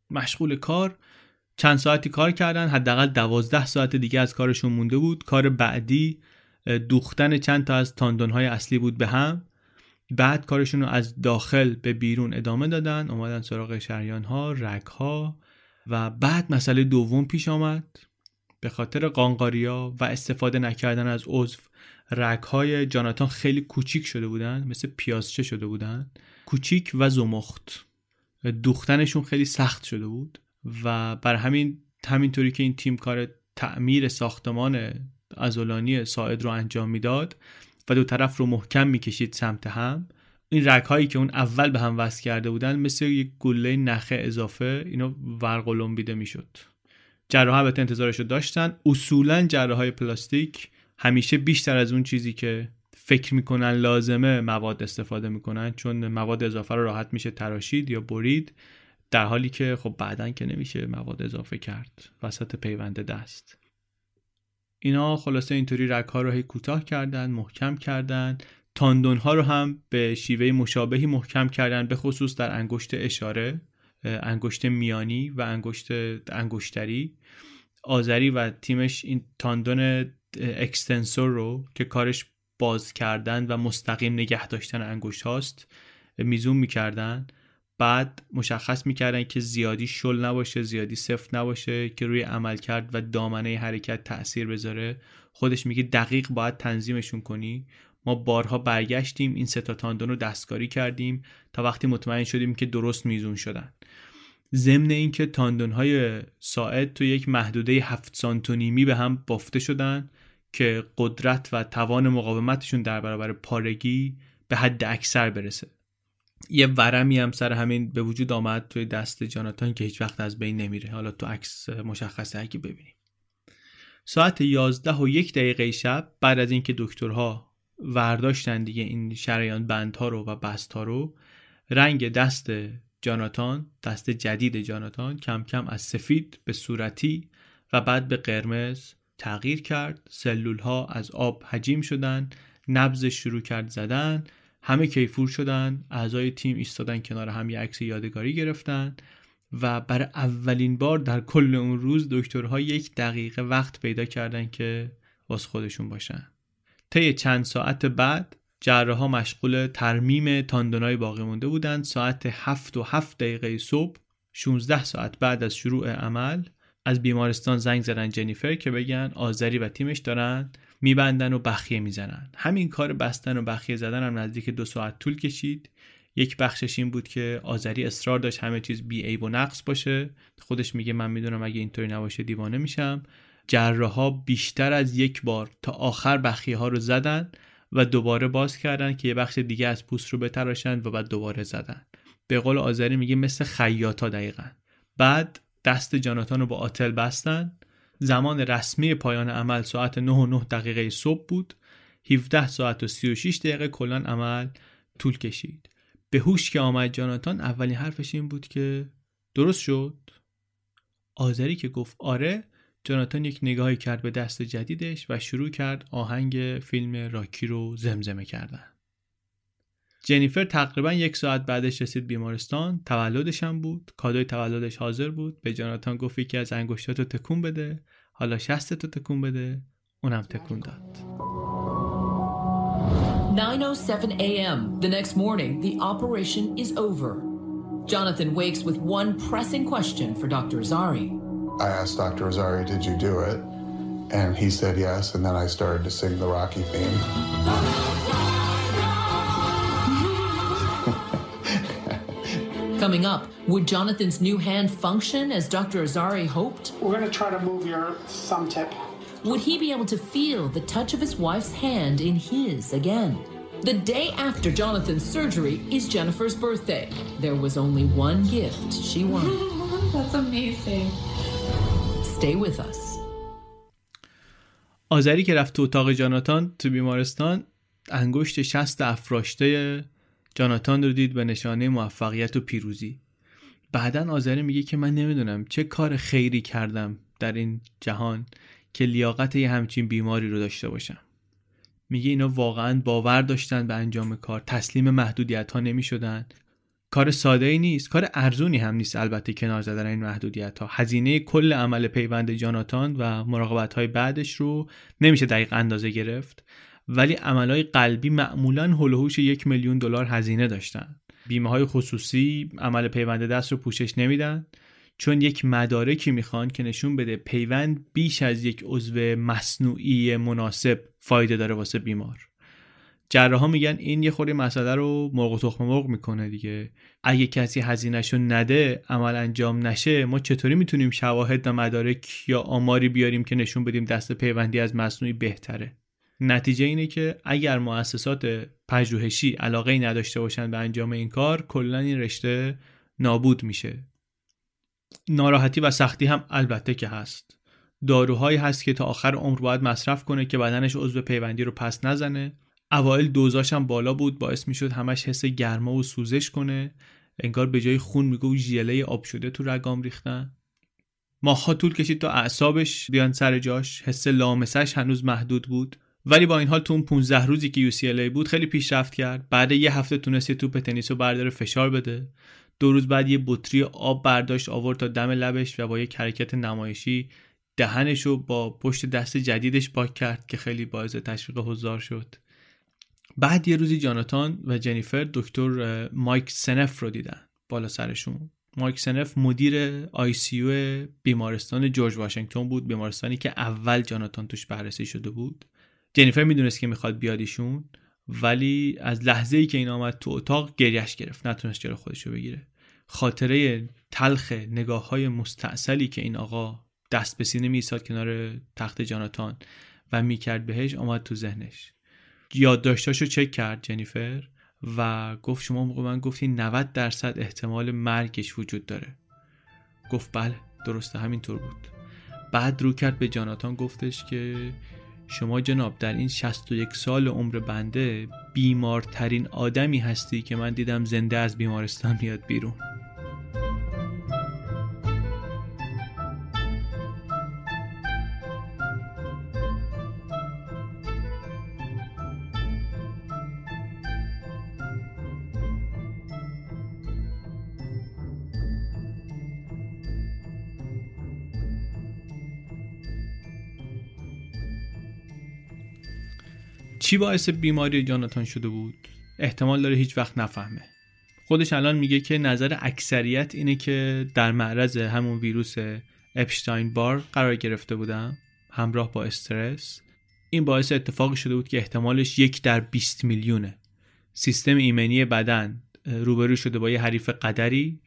مشغول کار. چند ساعتی کار کردن حداقل دوازده ساعت دیگه از کارشون مونده بود. کار بعدی دوختن چند تا از تاندونهای اصلی بود به هم. بعد کارشون رو از داخل به بیرون ادامه دادن اومدن سراغ شریان ها رگ ها و بعد مسئله دوم پیش آمد به خاطر قانقاریا و استفاده نکردن از عضو. رگ های جاناتان خیلی کوچیک شده بودن مثل پیازچه شده بودن. کوچیک و زمخت. دوختنشون خیلی سخت شده بود و بر همین همینطوری که این تیم کار تعمیر ساختمان ازولانی ساعد رو انجام می‌داد و دو طرف رو محکم می‌کشید سمت هم. این رگ هایی که اون اول به هم وصل کرده بودن مثل یک گله نخه اضافه اینو ورقلم بیده می‌شد. جراح البته انتظارش رو داشتن. اصولا جراح های پلاستیک همیشه بیشتر از اون چیزی که فکر می‌کنن لازمه مواد استفاده می‌کنن چون مواد اضافه رو راحت میشه تراشید یا برید در حالی که خب بعدا که نمیشه مواد اضافه کرد وسط پیوند دست. اینا خلاصه اینطوری رگ ها رو هی کوتاه کردن محکم کردن. تاندون ها رو هم به شیوه مشابهی محکم کردن به خصوص در انگشت اشاره انگشت میانی و انگشت انگشتری. آذری و تیمش این تاندون اکستنسور رو که کارش باز کردن و مستقیم نگه داشتن انگشت هاست میزون می‌کردن. بعد مشخص می‌کردن که زیادی شل نباشه زیادی سفت نباشه که روی عمل کرد و دامنه حرکت تاثیر بذاره. خودش میگه دقیق باید تنظیمشون کنی. ما بارها برگشتیم این ستا تاندون رو دستکاری کردیم تا وقتی مطمئن شدیم که درست میزون شدن. ضمن اینکه تاندون های ساعد تو یک محدوده 7 سانتونیمی به هم بافته شدن که قدرت و توان مقاومتشون در برابر پارگی به حد اکثر برسه. یه ورمی هم سر همین به وجود آمد توی دست جاناتان که هیچ وقت از بین نمیره. حالا تو عکس مشخصه اگه ببینیم. ساعت 11 و یک دقیقه شب بعد از اینکه دکترها ورداشتن دیگه این شریان بندها رو و بستها رو رنگ دست جاناتان دست جدید جاناتان کم کم از سفید به صورتی و بعد به قرمز تغییر کرد. سلول ها از آب حجیم شدن نبز شروع کرد زدن همه کیفور شدن اعضای تیم ایستادن کنار هم یه عکس یادگاری گرفتن و برای اولین بار در کل اون روز دکترها یک دقیقه وقت پیدا کردن که واس خودشون باشن. طی چند ساعت بعد ها مشغول ترمیم تاندونای باقی مونده بودند. ساعت هفت و هفت دقیقه صبح 16 ساعت بعد از شروع عمل از بیمارستان زنگ زدن جنیفر که بگن آذری و تیمش دارن. میبندن و بخیه می‌زنن. همین کار بستن و بخیه زدن هم نزدیک دو ساعت طول کشید. یک بخشش این بود که آذری اصرار داشت همه چیز بی عیب و نقص باشه. خودش میگه من می‌دونم اگه اینطوری نباشه دیوانه میشم. جراحا بیشتر از یک بار تا آخر بخیه ها رو زدن و دوباره باز کردن که یه بخش دیگه از پوست رو بتراشند و بعد دوباره زدن. به قول آذری میگه مثل خیاطا دقیقا. بعد دست جاناتان رو با آتل بستن. زمان رسمی پایان عمل ساعت 9 و 9 دقیقه صبح بود. 17 ساعت و 36 دقیقه کلان عمل طول کشید. به هوش که آمد جاناتان اولین حرفش این بود که درست شد؟ آذری که گفت آره جاناتان یک نگاهی کرد به دست جدیدش و شروع کرد آهنگ فیلم راکی رو زمزمه کردن. جنیفر تقریبا یک ساعت بعدش رسید بیمارستان تولدش هم بود کادوی تولدش حاضر بود به جاناتان گفت که از انگشتاتو تکون بده حالا شستتو تکون بده اونم تکون داد 9:07 a.m. The next morning, the operation is over. Jonathan wakes with one pressing question for Dr. Azari. I asked Dr. Azari, "Did you do it?" And he said yes, and then I started to sing the Rocky theme. Coming up, would Jonathan's new hand function as Dr. Azari hoped? We're going to try to move your thumb tip. Would he be able to feel the touch of his wife's hand in his again? The day after Jonathan's surgery is Jennifer's birthday. There was only one gift she wanted. That's amazing. Stay with us. آذری که رفت تو اتاق جاناتان تو بیمارستان انگشت شست افراشته جاناتان رو دید به نشانه موفقیت و پیروزی. بعدا آذری میگه که من نمی‌دونم چه کار خیری کردم در این جهان که لیاقت یه همچین بیماری رو داشته باشم. میگه اینا واقعا باور داشتن به انجام کار تسلیم محدودیت ها نمی شدن. کار ساده ای نیست کار ارزونی هم نیست البته کنار زدن این محدودیت ها هزینه کل عمل پیوند جاناتان و مراقبت های بعدش رو نمیشه دقیق اندازه گرفت. ولی عملهای قلبی معمولا هلوهوش یک میلیون دلار هزینه داشتن. بیمه های خصوصی عمل پیوند دست رو پوشش نمیدن چون یک مدارکی می‌خوان که نشون بده پیوند بیش از یک عضو مصنوعی مناسب فایده داره واسه بیمار. جراحا میگن این یه خوری مسئله رو مرغ و تخم مرغ می‌کنه دیگه. اگه کسی هزینهشو نده عمل انجام نشه ما چطوری می‌تونیم شواهد و مدارک یا آماری بیاریم که نشون بدیم دست پیوندی از مصنوعی بهتره؟ نتیجه اینه که اگر مؤسسات پژوهشی علاقه نداشته باشن به انجام این کار کلا این رشته نابود میشه. ناراحتی و سختی هم البته که هست. داروهایی هست که تا آخر عمر باید مصرف کنه که بدنش عضو پیوندی رو پس نزنه. اوایل دوزاش هم بالا بود باعث می‌شد همش حس گرما و سوزش کنه. انگار به جای خون میگو ژله آب شده تو رگام ریختن. ماها طول کشید تا اعصابش بیان سر جاش. حس لامسش هنوز محدود بود. ولی با این حال تو اون 15 روزی که UCLA بود خیلی پیشرفت کرد. بعد یه هفته تونست یه توپ تنیس رو برداره فشار بده. دو روز بعد یه بطری آب برداشت آورد تا دم لبش و با یه حرکت نمایشی دهنش رو با پشت دست جدیدش پاک کرد که خیلی باعث تشویق حضار شد. بعد یه روزی جاناتان و جنیفر دکتر مایک سنف رو دیدن بالا سرشون. مایک سنف مدیر آی بیمارستان جورج واشنگتن بود بیمارستانی که اول جاناتان توش بررسی شده بود. جنیفر می‌دونست که می‌خواد بیادیشون ولی از لحظه ای که این آمد تو اتاق گریش گرفت. نتونست جلو خودش رو بگیره. خاطره تلخ نگاه های مستعصلی که این آقا دست به سینه میساد کنار تخت جاناتان و می‌کرد بهش آمد تو ذهنش. یادداشتاشو چک کرد جنیفر و گفت شما موقع من گفتی 90 درصد احتمال مرگش وجود داره. گفت بله درسته همینطور بود. بعد رو کرد به جاناتان گفتش که شما جناب در این 61 سال عمر بنده بیمارترین آدمی هستی که من دیدم زنده از بیمارستان میاد بیرون. چی باعث بیماری جاناتان شده بود؟ احتمال داره هیچ وقت نفهمه. خودش الان میگه که نظر اکثریت اینه که در معرض همون ویروس اپشتاین بار قرار گرفته بودم همراه با استرس. این باعث اتفاقی شده بود که احتمالش یک در 20 میلیونه. سیستم ایمنی بدن روبرو شده با یه حریف قدری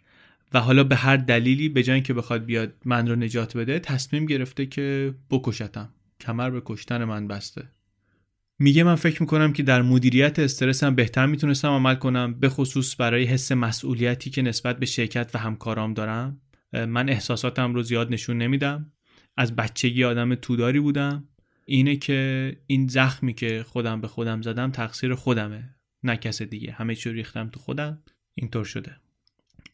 و حالا به هر دلیلی به جای که بخواد بیاد من رو نجات بده تصمیم گرفته که بکشتم. کمر به کشتن من بسته. میگه من فکر می‌کنم که در مدیریت استرس هم بهتر می‌تونستم عمل کنم به خصوص برای حس مسئولیتی که نسبت به شرکت و همکارام دارم. من احساساتم رو زیاد نشون نمیدم. از بچگی آدم توداری بودم. اینه که این زخمی که خودم به خودم زدم تقصیر خودمه نه کس دیگه. همه چی ریختم تو خودم. اینطور شده.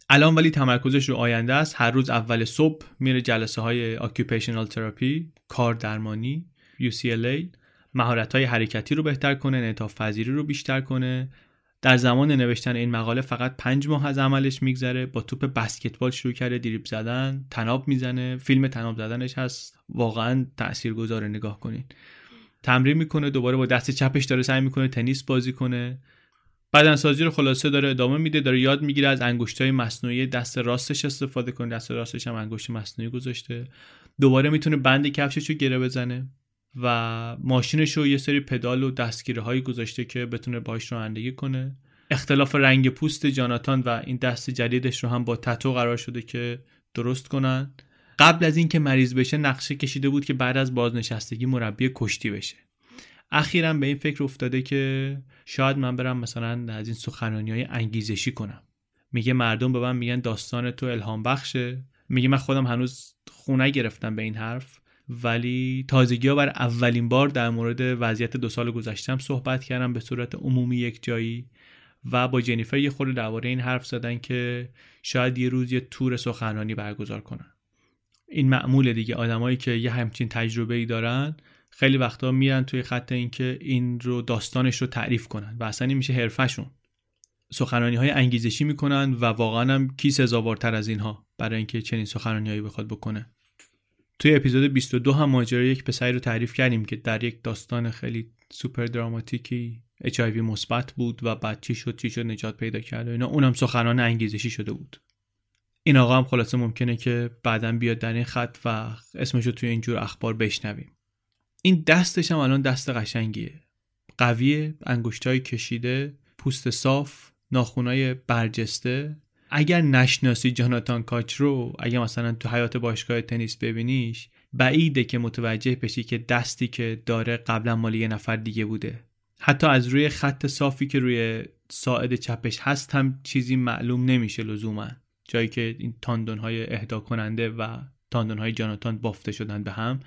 الان ولی تمرکزش رو آینده است. هر روز اول صبح میره جلسه های occupational تراپی کار درمانی UCLA مهارت حرکتی رو بهتر کنه انعطاف پذیری رو بیشتر کنه. در زمان نوشتن این مقاله فقط پنج ماه از عملش میگذره با توپ بسکتبال شروع کرده دریب زدن تناب می‌زنه فیلم تناب زدنش هست. واقعا تاثیرگذار نگاه کنین. تمرین می‌کنه دوباره با دست چپش داره سعی می‌کنه تنیس بازی کنه. بدنسازی رو خلاصه داره ادامه میده داره یاد می‌گیره از انگشتای مصنوعی دست راستش استفاده کنه. دست راستش هم انگشت مصنوعی گذاشته. دوباره می‌تونه بند کفشش رو گره بزنه. و ماشینش رو یه سری پدال و دستگیره هایی گذاشته که بتونه باش رانندگی کنه. اختلاف رنگ پوست جاناتان و این دست جدیدش رو هم با تتو قرار شده که درست کنن. قبل از اینکه مریض بشه نقشه کشیده بود که بعد از بازنشستگی مربی کشتی بشه. اخیرا به این فکر افتاده که شاید من برم مثلا از این سخنرانی های انگیزشی کنم. میگه مردم به من میگن داستان تو الهام بخشه میگه من خودم هنوز خونه گرفتم به این حرف. ولی تازگی ها بر اولین بار در مورد وضعیت دو سال گذشتم صحبت کردم به صورت عمومی یک جایی و با جنیفر یه خورده درباره این حرف زدن که شاید یه روز یه تور سخنرانی برگزار کنن. این معمول دیگه. آدمایی که یه همچین تجربه ای دارن خیلی وقتا میرن توی خط اینکه این رو داستانش رو تعریف کنن و اصلا این میشه حرفشون سخنرانی های انگیزشی می‌کنن و واقعا هم کی سزاوارتر از اینها برای اینکه چنین سخنرانیهایی بخواد بکنه. توی اپیزود 22 هم ماجرای یک پسری رو تعریف کردیم که در یک داستان خیلی سوپر دراماتیکی اچ مثبت بود و بعد چی شد چی شد نجات پیدا کرد و اینا. اونم سخنان انگیزشی شده بود. این آقا هم خلاصه ممکنه که بعدا بیاد در این خط و اسمش رو توی اینجور اخبار بشنویم. این دستش هم الان دست قشنگیه. قوی انگشتای کشیده پوست صاف ناخونای برجسته. اگر نشناسی جاناتان کاچ رو اگر مثلا تو حیات باشگاه تنیس ببینیش بعیده که متوجه بشی که دستی که داره قبلا مال یه نفر دیگه بوده. حتی از روی خط صافی که روی ساعد چپش هست هم چیزی معلوم نمیشه لزوما. جایی که این تاندون های اهدا کننده و تاندون های جاناتان بافته شدن به هم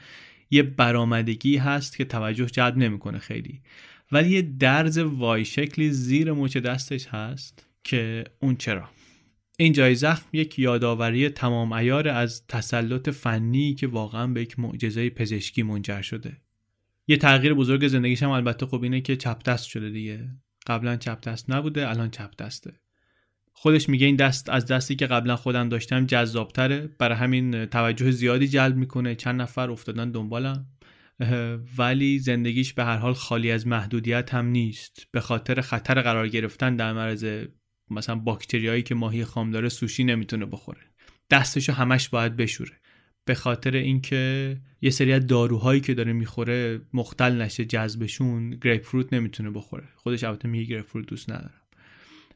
یه برآمدگی هست که توجه جلب نمی‌کنه خیلی. ولی یه درز وای شکلی زیر مچ دستش هست که اون چرا؟ این جای زخم یک یادآوری تمام ایار از تسلط فنی که واقعا به یک معجزه پزشکی منجر شده. یه تغییر بزرگ زندگیش هم البته خب اینه که چپ دست شده دیگه. قبلا چپ دست نبوده الان چپ دسته. خودش میگه این دست از دستی که قبلا خودم داشتم جذابتره. برای همین توجه زیادی جلب می‌کنه. چند نفر افتادن دنبالم. ولی زندگیش به هر حال خالی از محدودیت هم نیست. به خاطر خطر قرار گرفتن در معرض مثلا باکتریایی که ماهی خام داره سوشی نمی‌تونه بخوره. دستشو همش باید بشوره. به خاطر اینکه یه سری از داروهایی که داره می‌خوره مختل نشه جذبشون گریپ فروت نمی‌تونه بخوره. خودش البته میگه گریپ فروت دوست ندارم.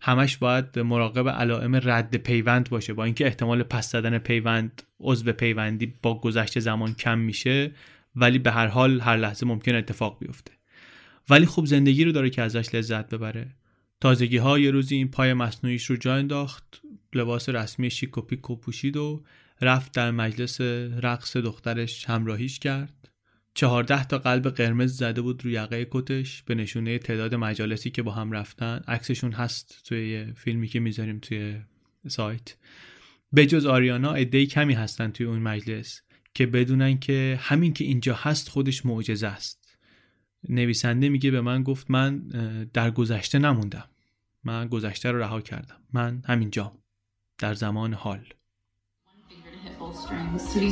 همش باید مراقب علائم رد پیوند باشه. با اینکه احتمال پس زدن پیوند عضو پیوندی با گذشت زمان کم میشه ولی به هر حال هر لحظه ممکن اتفاق بیفته. ولی خب زندگی رو داره که ازش لذت ببره. تازگی ها یه روزی این پای مصنوعیش رو جا انداخت لباس رسمی شیک و پیک و پوشید و رفت در مجلس رقص دخترش همراهیش کرد. چهارده تا قلب قرمز زده بود روی یقه کتش به نشونه تعداد مجالسی که با هم رفتن. عکسشون هست توی فیلمی که می‌ذاریم توی سایت. به جز آریانا عدهای کمی هستن توی اون مجلس که بدونن که همین که اینجا هست خودش معجزه است. نویسنده میگه به من گفت من در گذشته نموندم من گذشته رو رها کردم من همینجا در زمان حال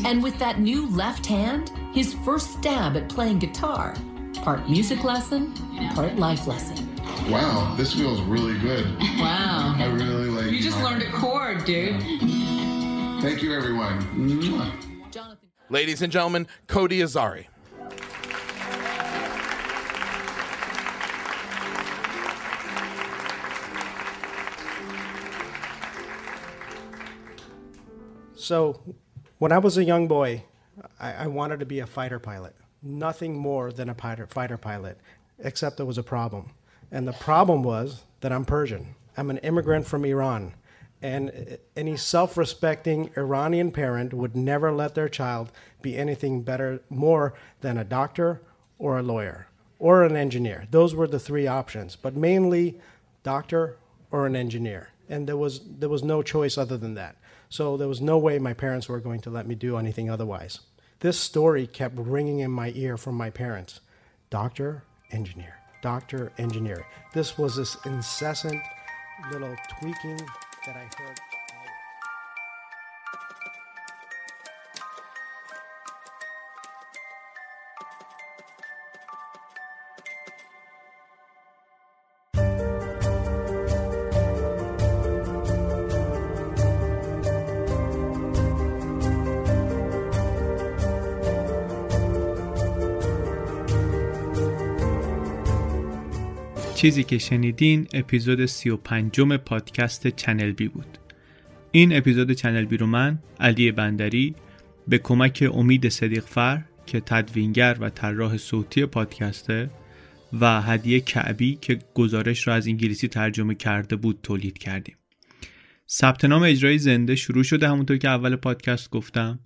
And with that new left hand, his first stab at playing guitar. Part music lesson, part life lesson. Wow, this feels really good. Wow. I really like. You just learned a chord, dude. Thank you, everyone. Ladies and gentlemen, Cody Azari. So, when I was a young boy, I, I wanted to be a fighter pilot. Nothing more than a fighter, fighter pilot, except there was a problem. And the problem was that I'm Persian. I'm an immigrant from Iran. And any self respecting Iranian parent would never let their child be anything better, more than a doctor or a lawyer or an engineer. Those were the three options, but mainly doctor or an engineer. And there was, there was no choice other than that. So there was no way my parents were going to let me do anything otherwise. This story kept ringing in my ear from my parents doctor, engineer, doctor, engineer. This was this incessant little tweaking that I heard. چیزی که شنیدین اپیزود 35 پادکست چنل بی بود. این اپیزود چنل بی رو من علی بندری به کمک امید صدیقفر که تدوینگر و طراح صوتی پادکسته و هدیه کعبی که گزارش را از انگلیسی ترجمه کرده بود تولید کردیم. ثبت نام اجرای زنده شروع شده همونطور که اول پادکست گفتم.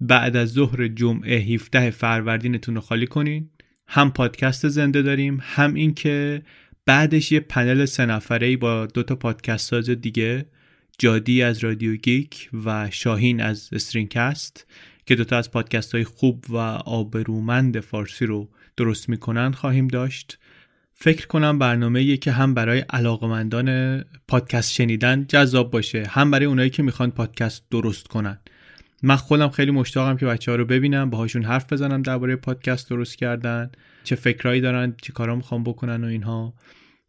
بعد از ظهر جمعه 17 فروردینتون رو خالی کنین. هم پادکست زنده داریم هم اینکه بعدش یه پنل سه نفره با دو تا پادکست ساز دیگه جادی از رادیو گیک و شاهین از استرینگ‌کست که دوتا از پادکست های خوب و آبرومند فارسی رو درست می‌کنن خواهیم داشت. فکر کنم برنامه که هم برای علاقمندان پادکست شنیدن جذاب باشه هم برای اونایی که می‌خوان پادکست درست کنن. من خودم خیلی مشتاقم که بچه ها رو ببینم باهاشون حرف بزنم درباره پادکست درست کردن چه فکرایی دارن چه کارا می‌خوام بکنن و اینها.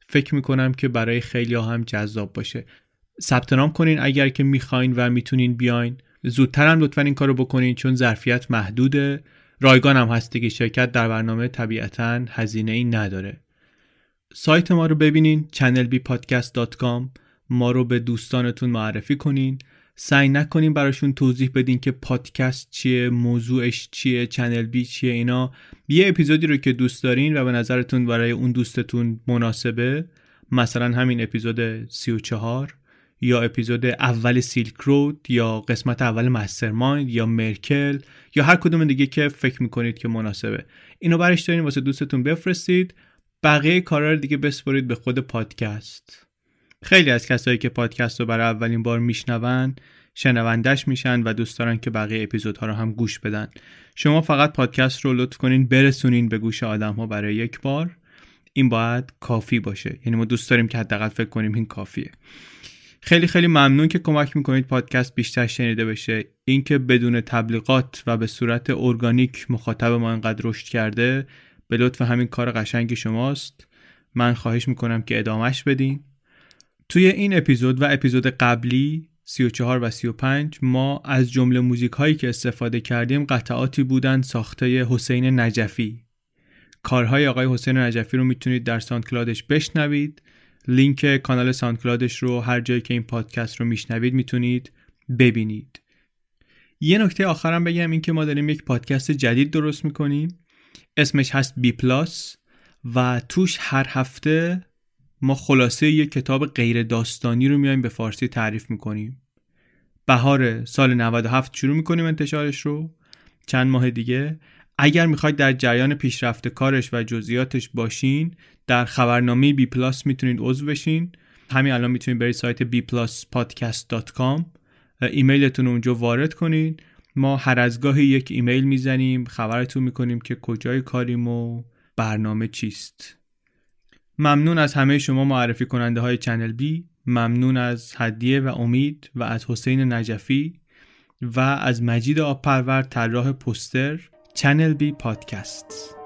فکر می‌کنم که برای خیلی ها هم جذاب باشه. ثبت نام کنین اگر که می‌خواین و می‌تونین بیاین. زودتر هم لطفا این کارو بکنین چون ظرفیت محدوده. رایگان هم هست که شرکت در برنامه طبیعتا هزینه ای نداره. سایت ما رو ببینین. channelbpodcast.com ما رو به دوستانتون معرفی کنین. سعی نکنین براشون توضیح بدین که پادکست چیه موضوعش چیه چنل بی چیه اینا. یه اپیزودی رو که دوست دارین و به نظرتون برای اون دوستتون مناسبه مثلا همین اپیزود 34 یا اپیزود اول سیلک رود یا قسمت اول مسترمایند یا مرکل یا هر کدوم دیگه که فکر می‌کنید که مناسبه. اینو برش دارین واسه دوستتون بفرستید. بقیه کارا رو دیگه بسپرید به خود پادکست. خیلی از کسایی که پادکست رو برای اولین بار میشنون شنوندش میشن و دوست دارن که بقیه اپیزودها رو هم گوش بدن. شما فقط پادکست رو لطف کنین برسونین به گوش آدم ها برای یک بار. این باید کافی باشه. یعنی ما دوست داریم که حداقل فکر کنیم این کافیه. خیلی خیلی ممنون که کمک می‌کنید پادکست بیشتر شنیده بشه. اینکه بدون تبلیغات و به صورت ارگانیک مخاطب ما انقدر رشد کرده به لطف همین کار قشنگ شماست. من خواهش می‌کنم که ادامش بدین. توی این اپیزود و اپیزود قبلی 34 و 35 ما از جمله موزیک هایی که استفاده کردیم قطعاتی بودن ساخته حسین نجفی. کارهای آقای حسین نجفی رو می‌تونید در ساندکلادش بشنوید. لینک کانال ساندکلادش رو هر جایی که این پادکست رو میشنوید می‌تونید ببینید. یه نکته آخرم بگم این که ما داریم یک پادکست جدید درست می‌کنیم. اسمش هست بی پلاس و توش هر هفته ما خلاصه یک کتاب غیر داستانی رو میایم به فارسی تعریف می‌کنیم. بهار سال 97 شروع می‌کنیم انتشارش رو. چند ماه دیگه. اگر می‌خواید در جریان پیشرفت کارش و جزئیاتش باشین در خبرنامه بی پلاس می‌تونید عضو بشین. همین الان می‌تونید برید سایت bpluspodcast.com ایمیلتون اونجا وارد کنید ما هر از گاهی یک ایمیل می‌زنیم خبرتون می‌کنیم که کجای کاریم و برنامه چیست. ممنون از همه شما معرفی کننده های چنل بی ممنون از هدیه و امید و از حسین نجفی و از مجید آبپرور طراح پوستر چنل بی پادکست.